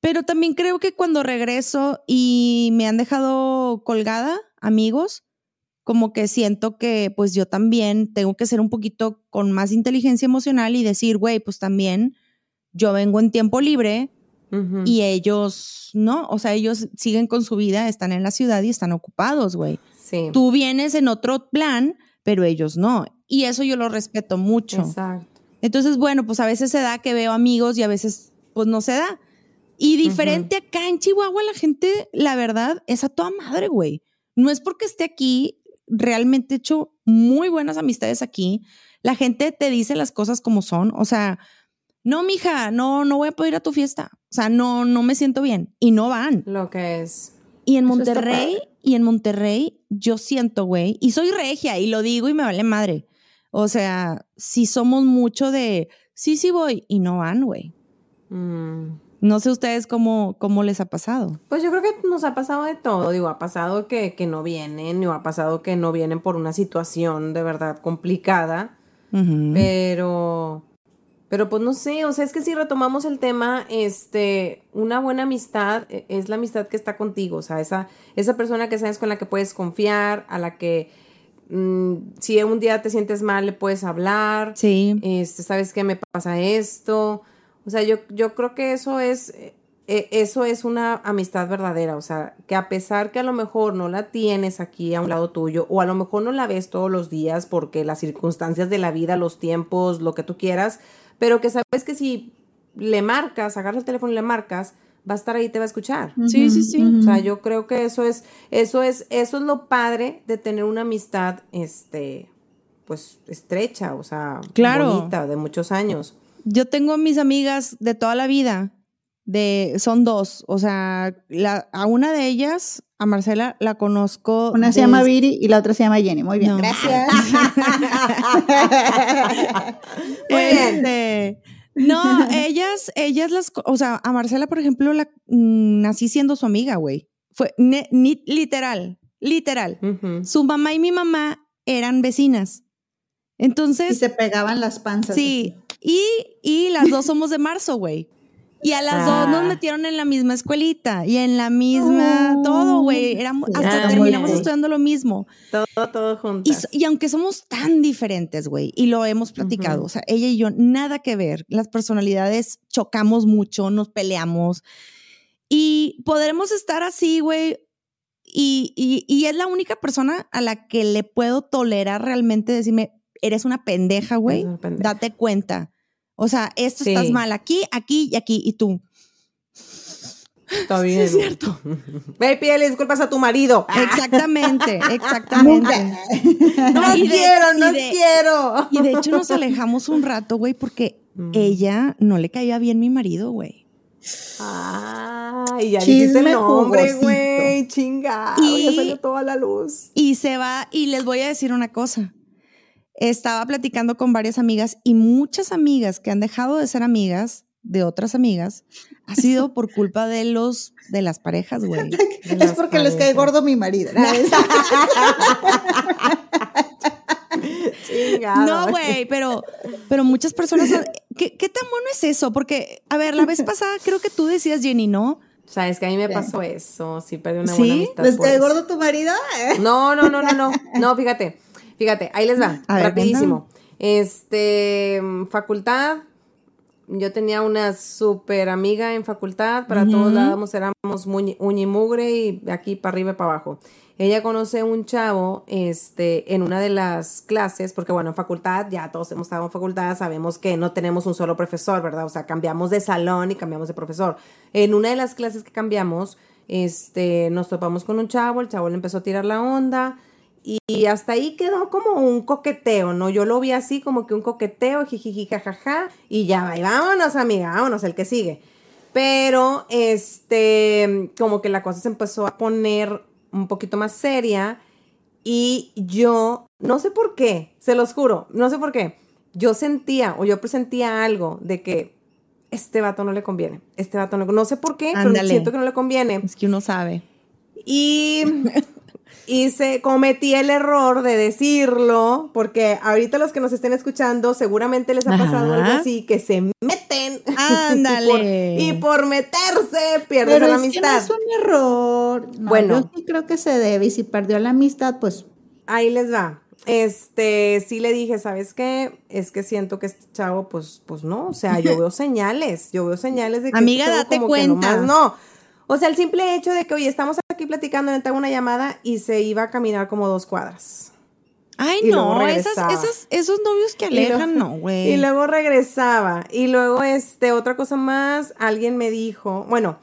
Pero también creo que cuando regreso y me han dejado colgada, amigos, como que siento que pues yo también tengo que ser un poquito con más inteligencia emocional y decir, güey, pues también yo vengo en tiempo libre y ellos no, o sea, ellos siguen con su vida, están en la ciudad y están ocupados, güey. Sí. Tú vienes en otro plan, pero ellos no. Y eso yo lo respeto mucho. Exacto. Entonces, bueno, pues a veces se da que veo amigos y a veces pues no se da. Y diferente acá en Chihuahua, la gente, la verdad, es a toda madre, güey. No es porque esté aquí, realmente he hecho muy buenas amistades aquí. La gente te dice las cosas como son. O sea, no, mija, no, no voy a poder ir a tu fiesta. O sea, no, no me siento bien. Y no van. Lo que es. Y en Monterrey, y en Monterrey, yo siento, güey, y soy regia, y lo digo y me vale madre. O sea, si somos mucho de, sí, sí voy, y no van, güey. Mm. No sé ustedes cómo, cómo les ha pasado. Pues yo creo que nos ha pasado de todo. Digo, ha pasado que, que no vienen, o ha pasado que no vienen por una situación de verdad complicada. Pero, pero pues no sé, o sea, es que si retomamos el tema, este, una buena amistad eh, es la amistad que está contigo, o sea, esa, esa persona que sabes con la que puedes confiar, a la que si un día te sientes mal le puedes hablar, Sí. este, sabes que me pasa esto, o sea, yo, yo creo que eso es, eh, eso es una amistad verdadera, o sea, que a pesar que a lo mejor no la tienes aquí a un lado tuyo, o a lo mejor no la ves todos los días porque las circunstancias de la vida, los tiempos, lo que tú quieras, pero que sabes que si le marcas, agarras el teléfono y le marcas, va a estar ahí y te va a escuchar. Sí, sí, sí. O sea, yo creo que eso es, eso es, eso es lo padre de tener una amistad, este, pues, estrecha, o sea, Claro. bonita, de muchos años. Yo tengo mis amigas de toda la vida, de, son dos, o sea, la- a una de ellas, a Marcela, la conozco. Una se llama Viri y la otra se llama Jenny. Muy bien, No. gracias. *laughs* Muy bien. Este, no, *laughs* ellas, ellas las, o sea, a Marcela, por ejemplo, la mm, nací siendo su amiga, güey. Fue ne- ni- literal, literal. Su mamá y mi mamá eran vecinas. y Entonces, se pegaban las panzas. sí, y, y las dos somos de marzo, güey. Y a las dos nos Ah. metieron en la misma escuelita y en la misma, Oh, todo, güey. Éramos- sí. Hasta Ah, terminamos estudiando lo mismo. Todo, todo Y, juntas. s- y aunque somos tan diferentes, güey, y lo hemos platicado, o sea, ella y yo, nada que ver. Las personalidades chocamos mucho, nos peleamos. Y podremos estar así, güey. Y, y- y es la única persona a la que le puedo tolerar realmente decirme, eres una pendeja, güey. Date cuenta. O sea, esto Sí. estás mal aquí, aquí y aquí. Y tú. Está bien. es cierto. *laughs* Ve pídele disculpas a tu marido. Exactamente, *laughs* exactamente. No de- quiero, no de- quiero. Y de hecho nos alejamos un rato, güey, porque Mm. ella no le caía bien mi marido, güey. Ah, y ya dijiste Chisme el nombre, güey. Chinga. Y- Ya salió toda la luz. Y se va, y les voy a decir una cosa. Estaba platicando con varias amigas y muchas amigas que han dejado de ser amigas de otras amigas ha *laughs* sido por culpa de los de las parejas, güey. *laughs* Es porque les cae gordo mi marido. *laughs* ¿no? Güey, pero, pero muchas personas. ¿qué, ¿Qué tan bueno es eso? Porque, a ver, la vez pasada creo que tú decías, Jenny, ¿no? Sabes que a mí me pasó eso. Sí, perdí una ¿Sí? buena amistad. ¿Les eso. gordo tu marido? No, no, no, no, no. No, fíjate. Fíjate, ahí les va. A ver, rapidísimo. Este, mm, facultad. Yo tenía una súper amiga en facultad. Para todos lados éramos muy uña y mugre y aquí para arriba y para abajo. Ella conoce un chavo este, en una de las clases, porque bueno, en facultad, ya todos hemos estado en facultad, sabemos que no tenemos un solo profesor, ¿verdad? O sea, cambiamos de salón y cambiamos de profesor. En una de las clases que cambiamos, este, nos topamos con un chavo, el chavo le empezó a tirar la onda y hasta ahí quedó como un coqueteo, ¿no? Yo lo vi así como que un coqueteo, jijiji, jajaja, y ya va, y vámonos, amiga, vámonos, el que sigue. Pero, este, como que la cosa se empezó a poner un poquito más seria y yo, no sé por qué, se los juro, no sé por qué, yo sentía o yo presentía algo de que este vato no le conviene, este vato no, no sé por qué, pero siento que no le conviene. Es que uno sabe. Y *laughs* hice, cometí el error de decirlo, porque ahorita los que nos estén escuchando seguramente les ha pasado Ajá. algo así, que se meten. *laughs* Ándale. y, por, y por meterse pierdes Pero la es que no amistad. es un error. No, Bueno. Yo sí creo que se debe. Y si perdió la amistad, pues Ahí les va. Este, sí le dije, ¿sabes qué? Es que siento que este chavo, pues, pues no, o sea, yo *laughs* veo señales, yo veo señales de que Amiga, este chavo date como que cuenta. nomás no. O sea, el simple hecho de que, oye, estamos aquí platicando, le hago una llamada y se iba a caminar como dos cuadras. Ay, Y no, esas, esas, esos novios que luego- alejan, no, *laughs* güey. Y luego regresaba. Y luego, este, otra cosa más, alguien me dijo, bueno,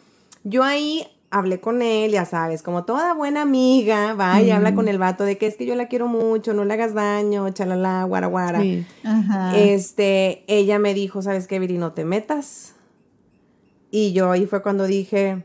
yo ahí hablé con él, ya sabes, como toda buena amiga, va y habla con el vato de que es que yo la quiero mucho, no le hagas daño, chalala, guara, guara. Sí. Ajá. Este, ella me dijo, ¿sabes qué, Viri? No te metas. Y yo ahí fue cuando dije,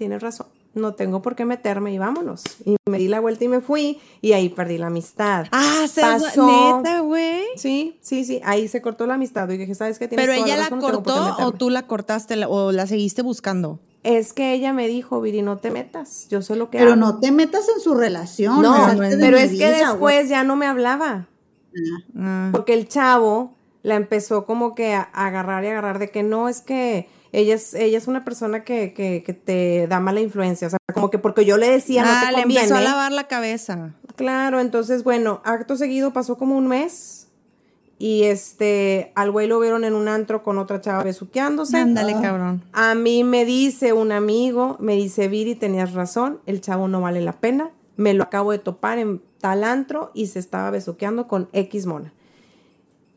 tienes razón, no tengo por qué meterme y vámonos. Y me di la vuelta y me fui y ahí perdí la amistad. Ah, se Pasó. neta, güey. Sí, sí, sí, ahí se cortó la amistad. Y dije, ¿sabes qué? Tienes Pero toda ella la razón, no cortó o meterme". tú la cortaste la- o la seguiste buscando. Es que ella me dijo, Viri, no te metas, yo sé lo que Pero hago. no te metas en su relación. No, de pero es que vida, después ya no me hablaba. Ah. Porque el chavo la empezó como que a agarrar y agarrar de que no, es que ella es, ella es una persona que, que, que te da mala influencia. O sea, como que porque yo le decía, no Ah, te le conviene. empezó a lavar la cabeza. Claro, entonces, bueno, acto seguido pasó como un mes. Y este, al güey lo vieron en un antro con otra chava besuqueándose. Ándale, cabrón. A mí me dice un amigo, me dice, Viri, tenías razón, el chavo no vale la pena. Me lo acabo de topar en tal antro y se estaba besuqueando con X mona.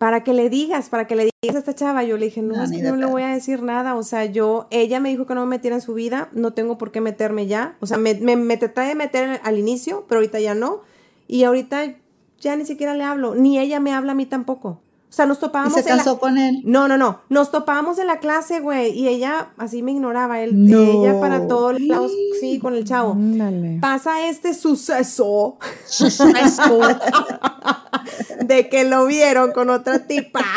Para que le digas, para que le digas a esta chava, yo le dije, no, No, es que no le voy a decir nada. O sea, yo, ella me dijo que no me metiera en su vida, no tengo por qué meterme ya. O sea, me, me, me traté de meter al inicio, pero ahorita ya no. Y ahorita ya ni siquiera le hablo, ni ella me habla a mí tampoco. O sea, nos Y topábamos se en la- casó con él. no, no, no. Nos topábamos en la clase, güey, y ella así me ignoraba. Él, No. Ella para todos lados, sí, con el chavo. Ándale. Pasa este suceso *laughs* de que lo vieron con otra tipa. *laughs*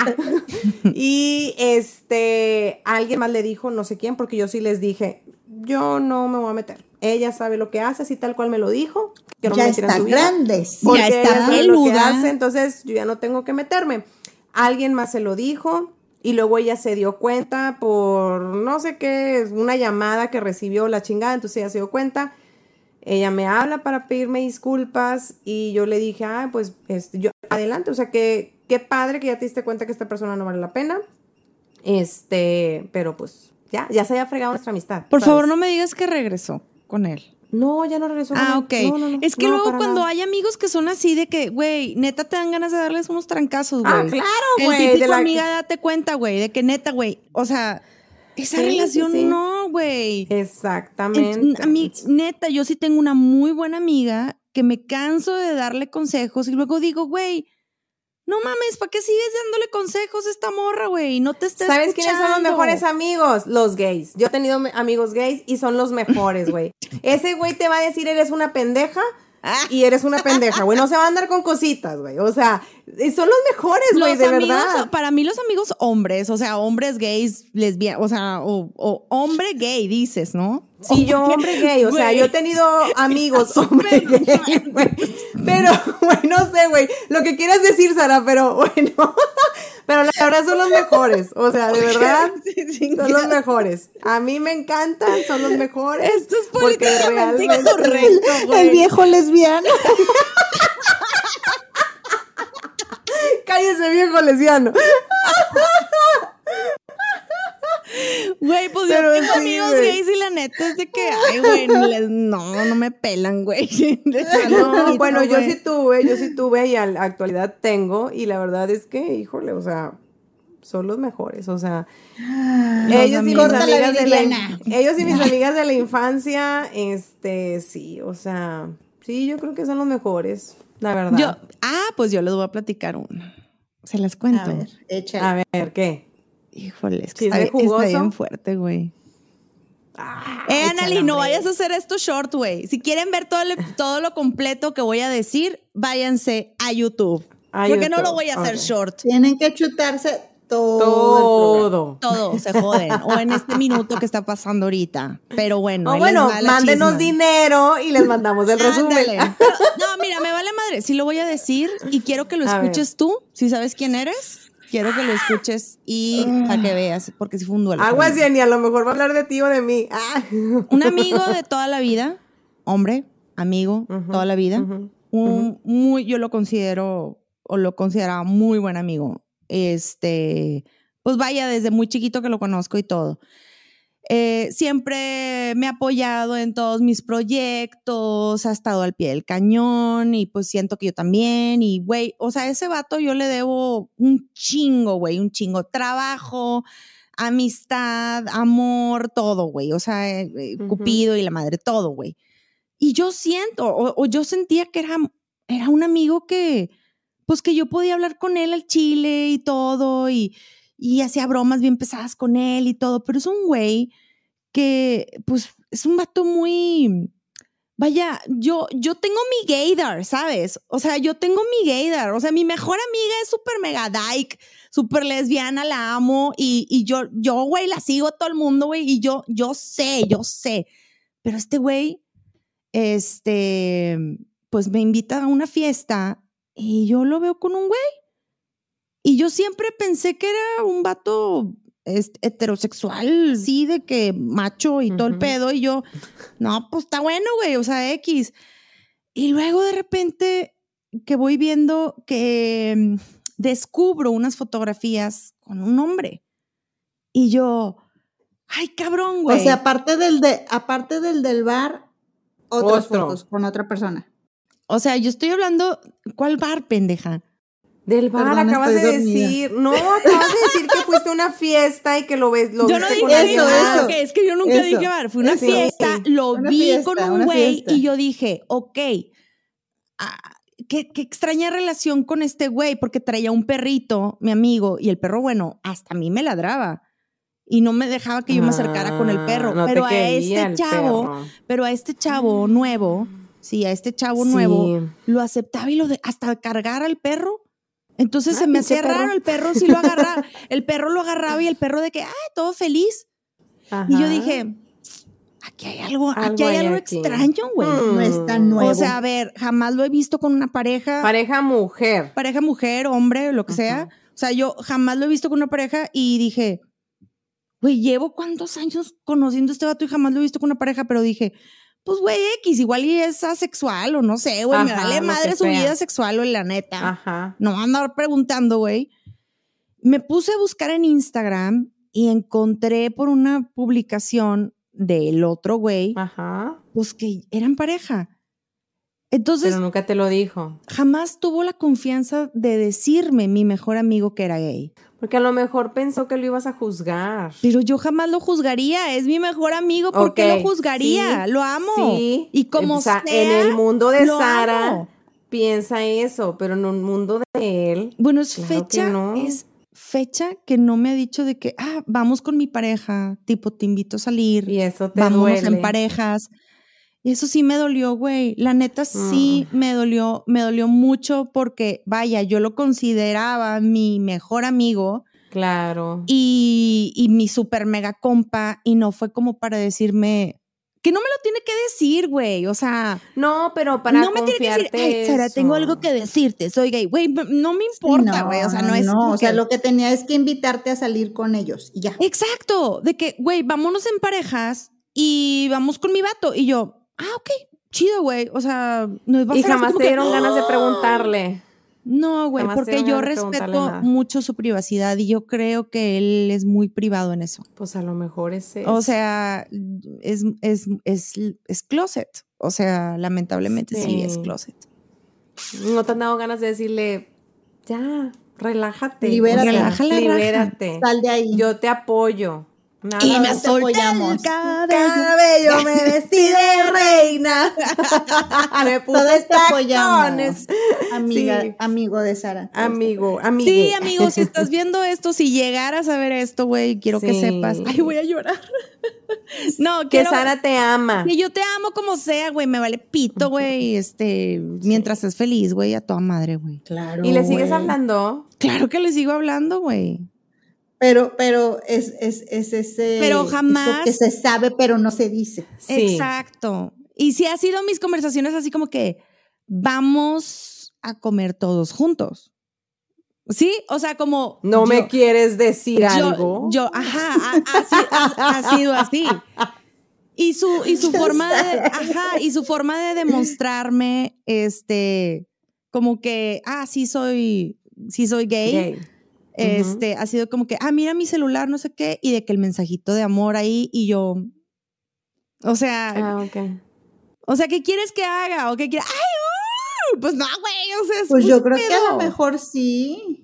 Y este, alguien más le dijo, no sé quién, porque yo sí les dije, yo no me voy a meter. Ella sabe lo que hace, así tal cual me lo dijo. Que no me ya en está su vida. grande. Ya está sabe lo que peluda. entonces yo ya no tengo que meterme. Alguien más se lo dijo y luego ella se dio cuenta por no sé qué, una llamada que recibió la chingada, entonces ella se dio cuenta. Ella me habla para pedirme disculpas y yo le dije, ah, pues este, yo adelante, o sea que qué padre que ya te diste cuenta que esta persona no vale la pena. Este, pero pues ya, ya se había fregado nuestra amistad. Por ¿sabes? favor, no me digas que regresó con él. No, ya no regresó. con Ah, ok. No, no, no. es que No, luego cuando nada. hay amigos que son así de que, güey, neta te dan ganas de darles unos trancazos, güey. Ah, claro, El güey, típico de la- amiga, date cuenta, güey, de que neta, güey, o sea, esa Sí, relación sí. no, güey. Exactamente. Ent- A mí, neta, yo sí tengo una muy buena amiga que me canso de darle consejos y luego digo, güey, no mames, ¿para qué sigues dándole consejos a esta morra, güey? No te estés ¿Sabes quiénes son los escuchando. mejores amigos? Los gays. Yo he tenido amigos gays y son los mejores, güey. *laughs* Ese güey te va a decir eres una pendeja. *laughs* y eres una pendeja, güey. No se va a andar con cositas, güey. O sea, y son los mejores, güey, de amigos, verdad. para mí los amigos hombres, o sea, hombres gays, lesbianas, o sea, o, o hombre gay, dices, ¿no? Sí, yo hombre gay, o sea, yo he tenido amigos hombres gay, güey. Pero, *laughs* güey, no sé, güey, lo que quieras decir, Sara, pero *laughs* bueno, pero la verdad son los mejores, o sea, de *laughs* verdad, *laughs* son los mejores. A mí me encantan, son los mejores. Esto es porque políticamente realmente incorrecto, güey. El viejo lesbiano. *laughs* Cállese, viejo lesbiano. Güey, pues Pero yo tengo sí, amigos güey. gays y la neta es de que, ay, güey, no, no, me pelan, güey. *laughs* No, bueno, yo sí tuve, yo sí tuve y a la actualidad tengo y la verdad es que, híjole, o sea, son los mejores, o sea, ellos y mis *laughs* amigas de la, ellos y mis amigas de la infancia, este, sí, o sea, sí, yo creo que son los mejores, la verdad. Yo, ah, pues yo les voy a platicar una. Se las cuento. A ver, échale. a ver, ¿qué? Híjole, es que ¿Chisme está, jugoso? bien fuerte, güey. Ah, Eh, Anali, no vayas a hacer esto short, güey. Si quieren ver todo, el- *laughs* todo lo completo que voy a decir, váyanse a YouTube. A porque no lo voy a hacer short. Tienen que chutarse todo. Todo. Todo se joden. o en este *laughs* minuto que está pasando ahorita. Pero bueno. O ahí les bueno, va la mándenos chisma. dinero y les mandamos el *laughs* resumen. No, mira, me vale madre. Sí lo voy a decir y quiero que lo A ver. escuches tú. Si sabes quién eres, quiero que lo escuches y para que veas, porque si fue un duelo. Aguas. Jenny, a lo mejor va a hablar de ti o de mí. Ah. *laughs* Un amigo de toda la vida, hombre, amigo, toda la vida. Un muy, yo lo considero o lo consideraba muy buen amigo. Este, pues vaya, desde muy chiquito que lo conozco y todo. Eh, siempre me ha apoyado en todos mis proyectos, ha estado al pie del cañón y pues siento que yo también. Y güey, o sea, ese vato yo le debo un chingo, güey, un chingo. Trabajo, amistad, amor, todo, güey. O sea, eh, eh. Cupido y la madre, todo, güey. Y yo siento, o, o yo sentía que era, era un amigo que, pues que yo podía hablar con él al chile y todo, y, y hacía bromas bien pesadas con él y todo, pero es un güey que, pues, es un vato muy, vaya, yo, yo tengo mi gaydar, ¿sabes? O sea, yo tengo mi gaydar, o sea, mi mejor amiga es súper mega dyke, súper lesbiana, la amo, y, y yo, yo, güey, la sigo a todo el mundo, güey, y yo, yo sé, yo sé, pero este güey, este, pues me invita a una fiesta y yo lo veo con un güey. Y yo siempre pensé que era un vato heterosexual, sí, de que macho y todo el pedo. Y yo, no, pues está bueno, güey, o sea, X. Y luego de repente que voy viendo que mm, descubro unas fotografías con un hombre. Y yo, ay, cabrón, güey. O sea, aparte del de, aparte del del bar, otras Otro. fotos con otra persona. O sea, yo estoy hablando, ¿cuál bar, pendeja? Del bar Perdón, acabas de dormida. decir. No, acabas de decir que fuiste a una fiesta y que lo ves, lo yo no viste dije con eso, eso, más. eso. que es que yo nunca Eso. dije bar, fue una Eso. fiesta, lo Una vi fiesta, con un güey y yo dije, ok, ah, qué, qué extraña relación con este güey, porque traía un perrito, mi amigo, y el perro, bueno, hasta a mí me ladraba. Y no me dejaba que yo me acercara con el perro. Ah, no pero a este el chavo, perro. pero a este chavo nuevo, sí, a este chavo nuevo, Sí. lo aceptaba y lo de, hasta cargar al perro. Entonces Ah, se me pinche hacía raro, el perro sí lo agarraba, *laughs* el perro lo agarraba y el perro de que, ay, todo feliz. Y yo dije, aquí hay algo, aquí hay hay algo aquí. extraño, güey. Mm. No es tan nuevo. O sea, a ver, jamás lo he visto con una pareja, Pareja mujer. pareja mujer, hombre, lo que sea. O sea, yo jamás lo he visto con una pareja y dije, güey, llevo cuántos años conociendo a este vato y jamás lo he visto con una pareja, pero dije, pues, güey, X, igual y es asexual o no sé, güey, me vale madre su sea. vida sexual, güey, la neta. Ajá. No andar preguntando, güey. Me puse a buscar en Instagram y encontré por una publicación del otro güey, Ajá. pues que eran pareja. Entonces, Pero nunca te lo dijo. jamás tuvo la confianza de decirme mi mejor amigo que era gay. Porque a lo mejor pensó que lo ibas a juzgar. Pero yo jamás lo juzgaría, es mi mejor amigo, ¿por qué lo juzgaría? sí, lo amo. Sí. Y como o sea, sea, en el mundo de Sara amo. piensa eso, pero en un mundo de él. Bueno, es Claro fecha, no. es fecha que no me ha dicho de que, ah, vamos con mi pareja, tipo, te invito a salir. Y eso te vámonos duele. en parejas. Y eso sí me dolió, güey. La neta sí Mm. me dolió, me dolió mucho porque, vaya, yo lo consideraba mi mejor amigo Claro. y, y mi super mega compa y no fue como para decirme que no me lo tiene que decir, güey. O sea, No, pero para no me tiene que decir, ay, Sara, tengo eso". algo que decirte, soy gay. Güey, no me importa, güey. o sea, no, es No, o sea, que- lo que tenía es que invitarte a salir con ellos y ya. Exacto, de que, güey, vámonos en parejas y vamos con mi vato. Y yo, ah, ok, chido, güey. O sea, no va a Y jamás te que, dieron ganas de ¡Ah! preguntarle. No, güey, porque yo respeto mucho su privacidad y yo creo que él es muy privado en eso. Pues a lo mejor es eso. O sea, es, es, es, es closet. O sea, lamentablemente sí. Sí. es closet. No te han dado ganas de decirle, ya, relájate. Libérate. Relaja la raja. libérate. Sal de ahí. Yo te apoyo. Nada Y me apoyamos. cabello. cabello, me vestí de reina. *laughs* me puse apoyamos. tacones. Amiga, Sí. amigo de Sara. Amigo, amigo. Sí, amigo, si estás viendo esto, si llegaras a ver esto, güey, quiero que sepas. Ay, voy a llorar. *laughs* no, Que quiero, Sara te ama. Que yo te amo como sea, güey. Me vale pito, güey. Este, mientras estés feliz, güey, a toda madre, güey. Claro. ¿Y le sigues hablando? Claro que le sigo hablando, güey. Pero, pero es, es, es ese. Pero eso jamás- que se sabe, pero no se dice. Sí. Exacto. Y si ha sido mis conversaciones así como que vamos a comer todos juntos. ¿Sí? O sea, como. No yo- me quieres decir yo, algo. Yo, ajá, ha, ha si- ha- ha sido así. Y su, y su forma de, ajá, y su forma de demostrarme, este, como que, ah, sí soy, sí soy gay. Gay. Este, ha sido como que, ah, mira mi celular, no sé qué, y de que el mensajito de amor ahí, y yo, o sea, Ah, ok. o sea, ¿qué quieres que haga? ¿O qué quieres? ¡Ay! uh! Pues no, güey, o sea, es Pues yo creo que a lo mejor sí.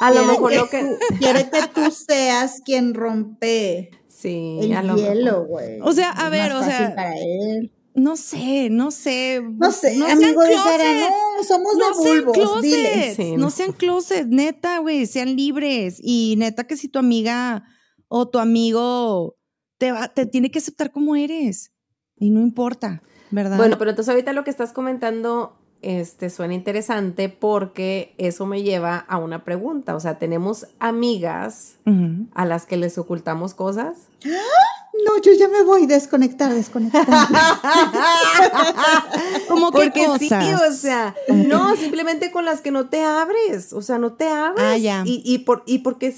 A lo mejor que lo *laughs* que. quiere que tú seas quien rompe Sí, el a lo hielo, güey. O sea, a Es ver, más o sea, fácil para él. No sé, no sé. No sé, sean amigo de Sara, no, somos No de sean bulbos, dile. closet, Sí, no no. sean closet, neta, güey, sean libres. Y neta que si tu amiga o tu amigo te, va, te tiene que aceptar como eres. Y no importa, ¿verdad? Bueno, pero entonces ahorita lo que estás comentando este, suena interesante porque eso me lleva a una pregunta. O sea, tenemos amigas Ujú. a las que les ocultamos cosas. No, yo ya me voy, desconectar, desconectar. *laughs* ¿Cómo qué Porque sí, cosas? o sea, no, simplemente con las que no te abres, o sea, no te abres. Ah, ya. Y, y, por, y porque,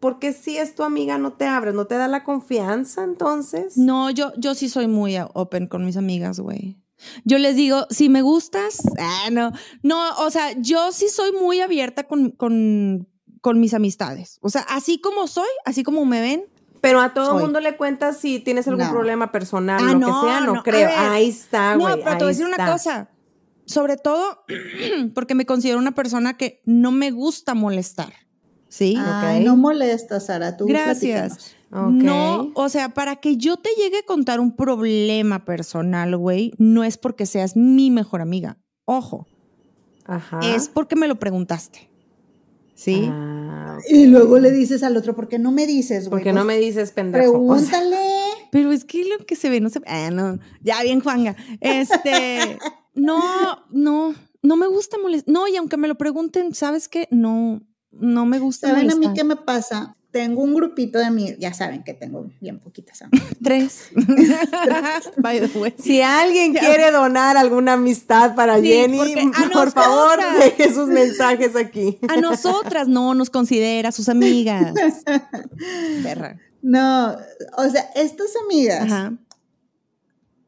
porque si es tu amiga, no te abres, no te da la confianza, entonces. No, yo, yo sí soy muy open con mis amigas, güey. Yo les digo, si me gustas, ah, no, no, o sea, yo sí soy muy abierta con, con, con mis amistades. O sea, así como soy, así como me ven, Pero a todo Soy. mundo le cuentas si tienes algún No. problema personal, Ah, lo no, que sea, no, no, creo. ver. Ahí está, No, güey. pero te voy a decir una cosa. Sobre todo *clears throat* porque me considero una persona que no me gusta molestar. ¿Sí? Ay, no molesta, Sara, tú Gracias. platícanos. No, o sea, para que yo te llegue a contar un problema personal, güey, no es porque seas mi mejor amiga. Ojo, Ajá. es porque me lo preguntaste. ¿Sí? Ah. Y luego le dices al otro, ¿por qué no me dices, güey? Porque no Pues, me dices pendejo. O sea, Pregúntale. *laughs* Pero es que lo que se ve no se Ah, no. Ya bien, Juanga. Este, *laughs* no, no, no me gusta molestar. No, y aunque me lo pregunten, ¿sabes qué? No, no me gusta ¿Saben a mí molestar. qué me pasa? Tengo un grupito de amigos, ya saben que tengo bien poquitas amigas. *laughs* *laughs* Tres. By the way. Si alguien quiere donar alguna amistad para Sí, Jenny, por favor, *laughs* deje sus mensajes aquí. A nosotras no nos considera sus amigas. Perra. No, o sea, estas amigas Ajá.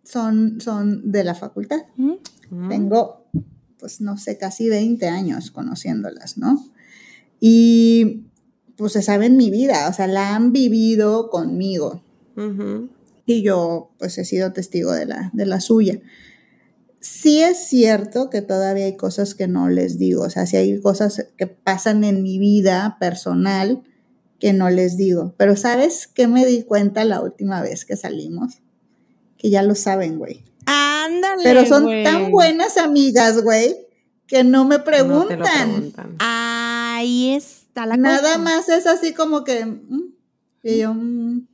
son, son de la facultad. Ujú. Tengo, pues no sé, casi 20 años conociéndolas, ¿no? Y pues se saben mi vida, o sea, la han vivido conmigo. Y yo pues he sido testigo de la, de la suya. Sí es cierto que todavía hay cosas que no les digo, o sea, sí hay cosas que pasan en mi vida personal que no les digo, pero ¿sabes qué me di cuenta la última vez que salimos? Que ya lo saben, güey. Ándale. Pero son güey. tan buenas amigas, güey, que no me No te lo preguntan. preguntan. Ahí está la Nada cosa. más es así como que... mm, y yo... mm,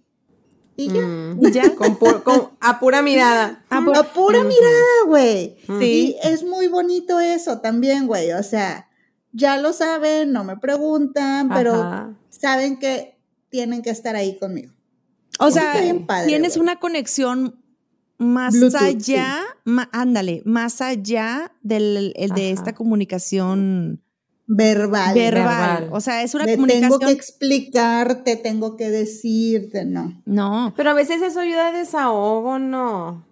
y ya. Mm. ¿Y ya? *laughs* Con pu- con- a pura mirada. A pura mirada, güey. Sí. Y es muy bonito eso también, güey. O sea, ya lo saben, no me preguntan, pero Ajá. saben que tienen que estar ahí conmigo. O sea, padre, tienes una conexión más Bluetooth, allá, ma- ándale, más allá del, el de Ajá. esta comunicación Verbal. verbal. verbal. O sea, es una De comunicación. tengo que explicarte, tengo que decirte, no. No, Pero a veces eso ayuda a desahogo, ¿no?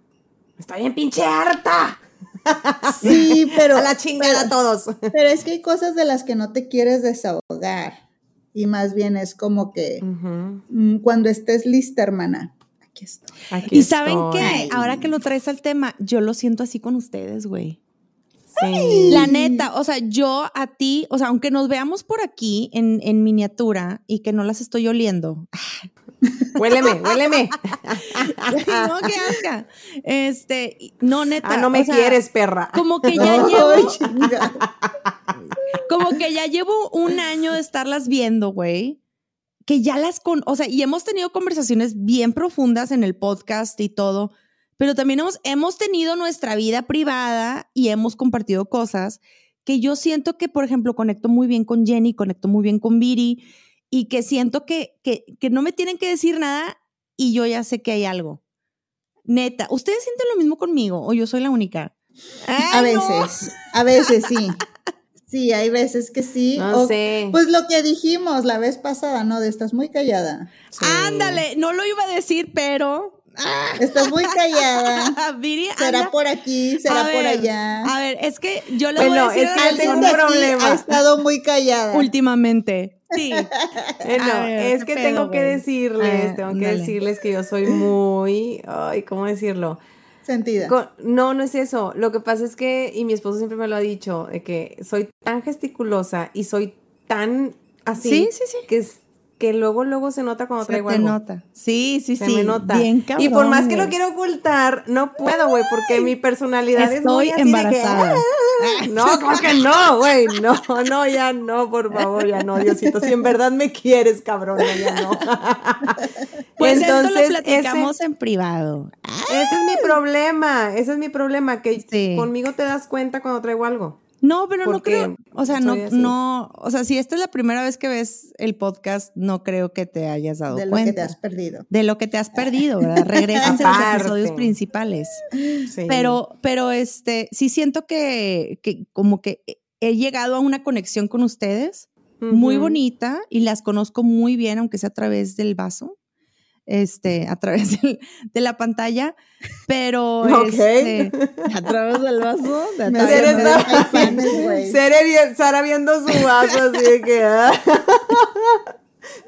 Estoy bien pinche harta. *laughs* Sí, pero, a la chingada pero, todos. pero es que hay cosas de las que no te quieres desahogar. Y más bien es como que mm, cuando estés lista, hermana, aquí estoy. Aquí y saben qué, ahora que lo traes al tema, yo lo siento así con ustedes, güey. Sí. La neta, o sea, yo a ti, o sea, aunque nos veamos por aquí en, en miniatura y que no las estoy oliendo, *laughs* Huéleme, huéleme. *laughs* no, qué asca. Este, no, neta. Ah, no me o sea, quieres, perra. Como que ya llevo, *laughs* chinga. como que ya llevo un año de estarlas viendo, güey. Que ya las con, o sea, y hemos tenido conversaciones bien profundas en el podcast y todo, pero también hemos, hemos tenido nuestra vida privada y hemos compartido cosas que yo siento que, por ejemplo, conecto muy bien con Jenny, conecto muy bien con Viri. y que siento que, que, que no me tienen que decir nada y yo ya sé que hay algo. Neta, ¿ustedes sienten lo mismo conmigo o yo soy la única? a veces, a veces sí. Sí, hay veces que sí. No o- sé. Pues lo que dijimos la vez pasada, ¿no? De estás muy callada. Ándale, no lo iba a decir, pero. Ah, Estás muy callada. *laughs* Viri Será anda- por aquí, será por allá. A ver, es que yo voy Bueno, a decir es que tengo un problema. ha estado muy callada. últimamente. Sí. *laughs* No, ver, es ¿qué que pedo, tengo que decirles, Ah, tengo que dale. decirles que yo soy *laughs* muy, ay, ¿cómo decirlo? Sentida. Con- no, no es eso. Lo que pasa es que, y mi esposo siempre me lo ha dicho, de que soy tan gesticulosa y soy tan así Sí, sí, sí. que es- que luego luego se nota cuando Se traigo te algo. nota. Sí, sí, Se sí. me nota. Bien cabrón, y por más que lo quiero ocultar, no puedo, güey, porque mi personalidad es muy así embarazada. de que "Ah". no, ¿cómo que no, güey? No, no, ya no, por favor, ya no, Diosito. Si en verdad me quieres, cabrón, ya no. *laughs* Pues esto lo ese- platicamos en privado. ese es mi problema, ese es mi problema, que Sí. conmigo te das cuenta cuando traigo algo. No, pero no creo. O sea, no, así. no. O sea, si esta es la primera vez que ves el podcast, no creo que te hayas dado de lo cuenta. que te has perdido. de lo que te has perdido, ¿verdad? *laughs* Regresan a los episodios principales. Sí. Pero, pero este, sí siento que, que como que he llegado a una conexión con ustedes muy bonita y las conozco muy bien, aunque sea a través del vaso, este, a través *laughs* del- de la pantalla, pero *laughs* Ok. este, *laughs* a través del vaso, de Me Sara viendo su vaso así de que. ah.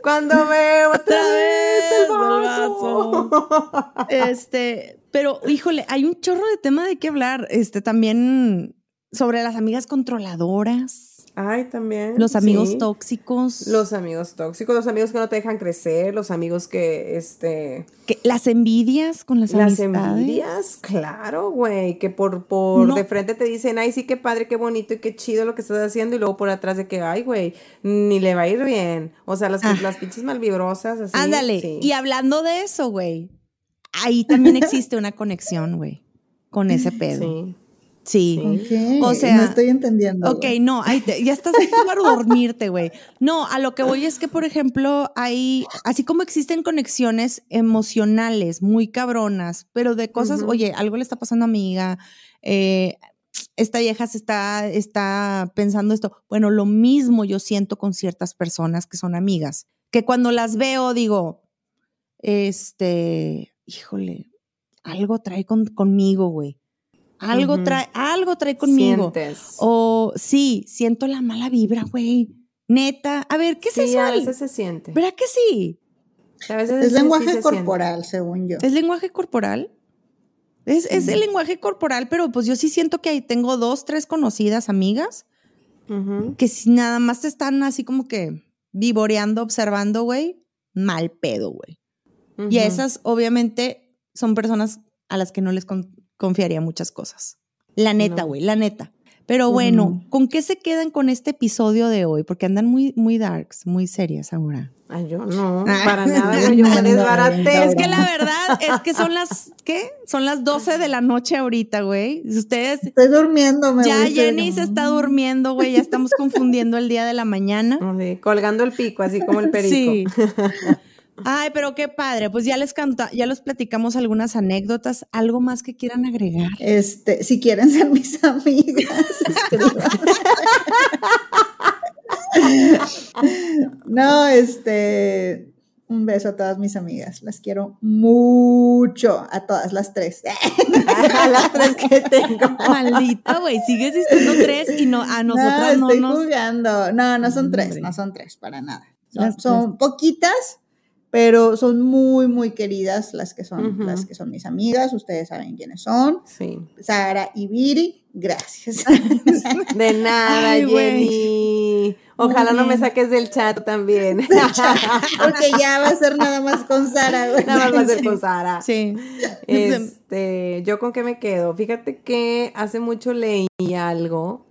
Cuando veo otra vez el vaso. Este, pero híjole, hay un chorro de tema de qué hablar. Este, también sobre las amigas controladoras, Ay, también. los amigos sí. tóxicos, Los amigos tóxicos, los amigos que no te dejan crecer, los amigos que, este, que- las envidias con las, las amistades. envidias, claro, güey, que por, por No. de frente te dicen, ay, sí, qué padre, qué bonito y qué chido lo que estás haciendo, y luego por atrás de que, ay, güey, ni le va a ir bien. O sea, las, Ah. las pinches malvibrosas, así. Ándale, sí. y hablando de eso, güey, ahí también *laughs* existe una conexión, güey, con ese pedo. Sí. Sí. O sea, no estoy entendiendo. Ok, no, ahí te- ya estás aquí para dormirte, güey. No, a lo que voy es que, por ejemplo, hay, así como existen conexiones emocionales muy cabronas, pero de cosas, oye, algo le está pasando a mi amiga, eh, esta vieja se está, está pensando esto. Bueno, lo mismo yo siento con ciertas personas que son amigas, que cuando las veo digo, este, híjole, algo trae con- conmigo, güey. Algo trae, algo trae conmigo. Sientes. O sí, siento la mala vibra, güey. Neta. A ver, ¿qué sí, es eso? a veces se siente. ¿Verdad que sí? A veces Es sí lenguaje se corporal, según yo. ¿Es lenguaje corporal? Es, es el lenguaje corporal, pero pues yo sí siento que ahí tengo dos, tres conocidas amigas que si nada más te están así como que vivoreando, observando, güey, mal pedo, güey. Y esas obviamente son personas a las que no les con- confiaría muchas cosas. La neta, No. güey, la neta. Pero bueno, ¿con qué se quedan con este episodio de hoy? Porque andan muy, muy darks, muy serias ahora. Ay, yo no, para *laughs* nada, güey, yo me desbaraté. Es que la verdad es que son las, ¿qué? Son las 12 de la noche ahorita, güey. Ustedes, Estoy durmiendo, me ya Jenny se está durmiendo, güey. Ya estamos confundiendo el día de la mañana. *laughs* Sí, colgando el pico, así como el perico. Sí. *laughs* Ay, pero qué padre. Pues ya les canta, ya les platicamos algunas anécdotas. ¿Algo más que quieran agregar? Este, si quieren ser mis *laughs* amigas, no, este, un beso a todas mis amigas. Las quiero mucho, a todas las tres. A *laughs* las tres que tengo. Maldita, güey. Sigues diciendo tres y no, a nosotras no, estoy nos. jugando. No, no son tres, no son tres para nada. Son poquitas, pero son muy, muy queridas las que son, las que son mis amigas. Ustedes saben quiénes son. Sí. Sara y Viri, gracias. *laughs* De nada, Ay. Jenny. Ojalá no me saques del chat también. *laughs* Porque ya va a ser nada más con Sara. güey. Nada más va a ser con Sara. Sí. Este, yo con qué me quedo. Fíjate que hace mucho leí algo,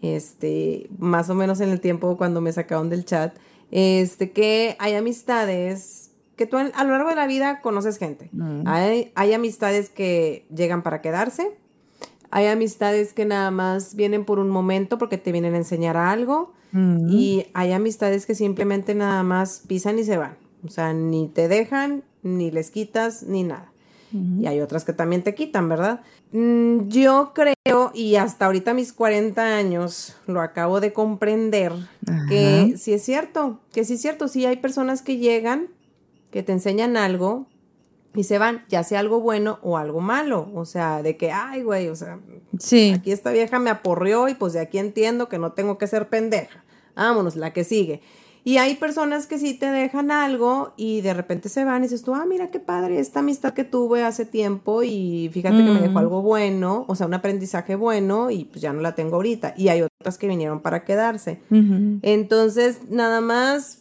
este, más o menos en el tiempo cuando me sacaron del chat, este, que hay amistades que tú a lo largo de la vida conoces gente. Mm. Hay, hay amistades que llegan para quedarse. Hay amistades que nada más vienen por un momento porque te vienen a enseñar algo. Mm. Y hay amistades que simplemente nada más pisan y se van. O sea, ni te dejan, ni les quitas, ni nada. Y hay otras que también te quitan, ¿verdad? Mm, yo creo, y hasta ahorita mis 40 años lo acabo de comprender, que sí es cierto, que sí es cierto, sí hay personas que llegan, que te enseñan algo y se van, ya sea algo bueno o algo malo, o sea, de que, ay, güey, o sea, sí. aquí esta vieja me aporrió y pues de aquí entiendo que no tengo que ser pendeja. Vámonos, la que sigue. Y hay personas que sí te dejan algo y de repente se van y dices tú, ah, mira qué padre esta amistad que tuve hace tiempo y fíjate que me dejó mm. algo bueno, o sea, un aprendizaje bueno y pues ya no la tengo ahorita. Y hay otras que vinieron para quedarse. Entonces, nada más,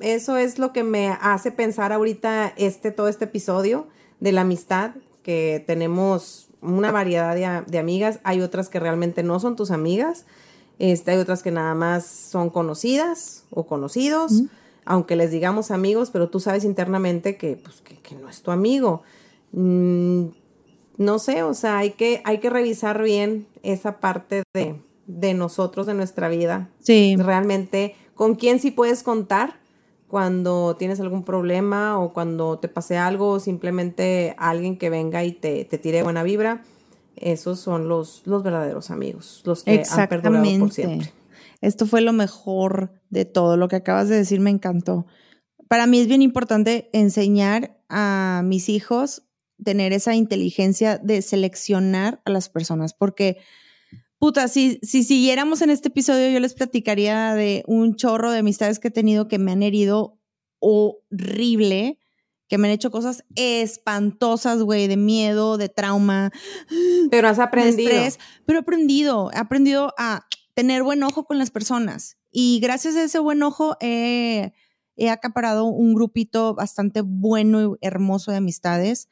eso es lo que me hace pensar ahorita este, todo este episodio de la amistad, que tenemos una variedad de, de amigas, hay otras que realmente no son tus amigas este, hay otras que nada más son conocidas o conocidos, aunque les digamos amigos, pero tú sabes internamente que, pues, que, no es tu amigo. Mm, no sé, o sea, hay que, hay que revisar bien esa parte de, de nosotros, de nuestra vida. Sí. Realmente, con quién sí puedes contar cuando tienes algún problema o cuando te pase algo, o simplemente alguien que venga y te, te tire buena vibra esos son los, los verdaderos amigos, los que han perdurado por siempre. Esto fue lo mejor de todo, lo que acabas de decir me encantó. Para mí es bien importante enseñar a mis hijos tener esa inteligencia de seleccionar a las personas, porque, puta, si, si siguiéramos en este episodio, yo les platicaría de un chorro de amistades que he tenido que me han herido horrible que me han hecho cosas espantosas, güey, de miedo, de trauma. Pero has aprendido. pero he aprendido, he aprendido a tener buen ojo con las personas. Y gracias a ese buen ojo he acaparado un grupito bastante bueno y hermoso de amistades.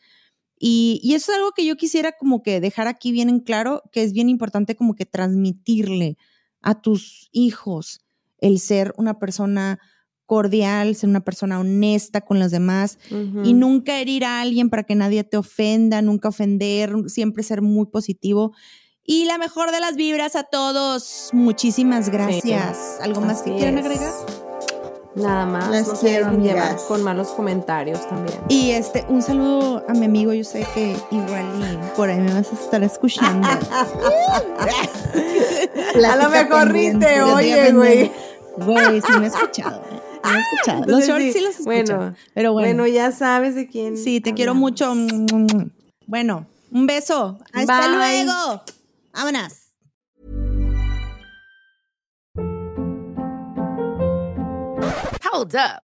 Y, y, eso es algo que yo quisiera como que dejar aquí bien en claro, que es bien importante como que transmitirle a tus hijos el ser una persona cordial, ser una persona honesta con los demás y nunca herir a alguien para que nadie te ofenda, nunca ofender, siempre ser muy positivo. Y la mejor de las vibras a todos. Muchísimas gracias. ¿Algo más que quieran agregar? Nada más. Las quiero, con malos comentarios también. Y este, un saludo a mi amigo. Yo sé que igual por ahí me vas a estar escuchando. *laughs* *laughs* a lo mejor te oye, güey. Güey, sí me he escuchado. ¿Eh? Los shorts sí, los escucho. Bueno, pero bueno. ya sabes de quién. Sí, te quiero mucho. Bueno, un beso. Hasta luego. Vámonos. Hold up.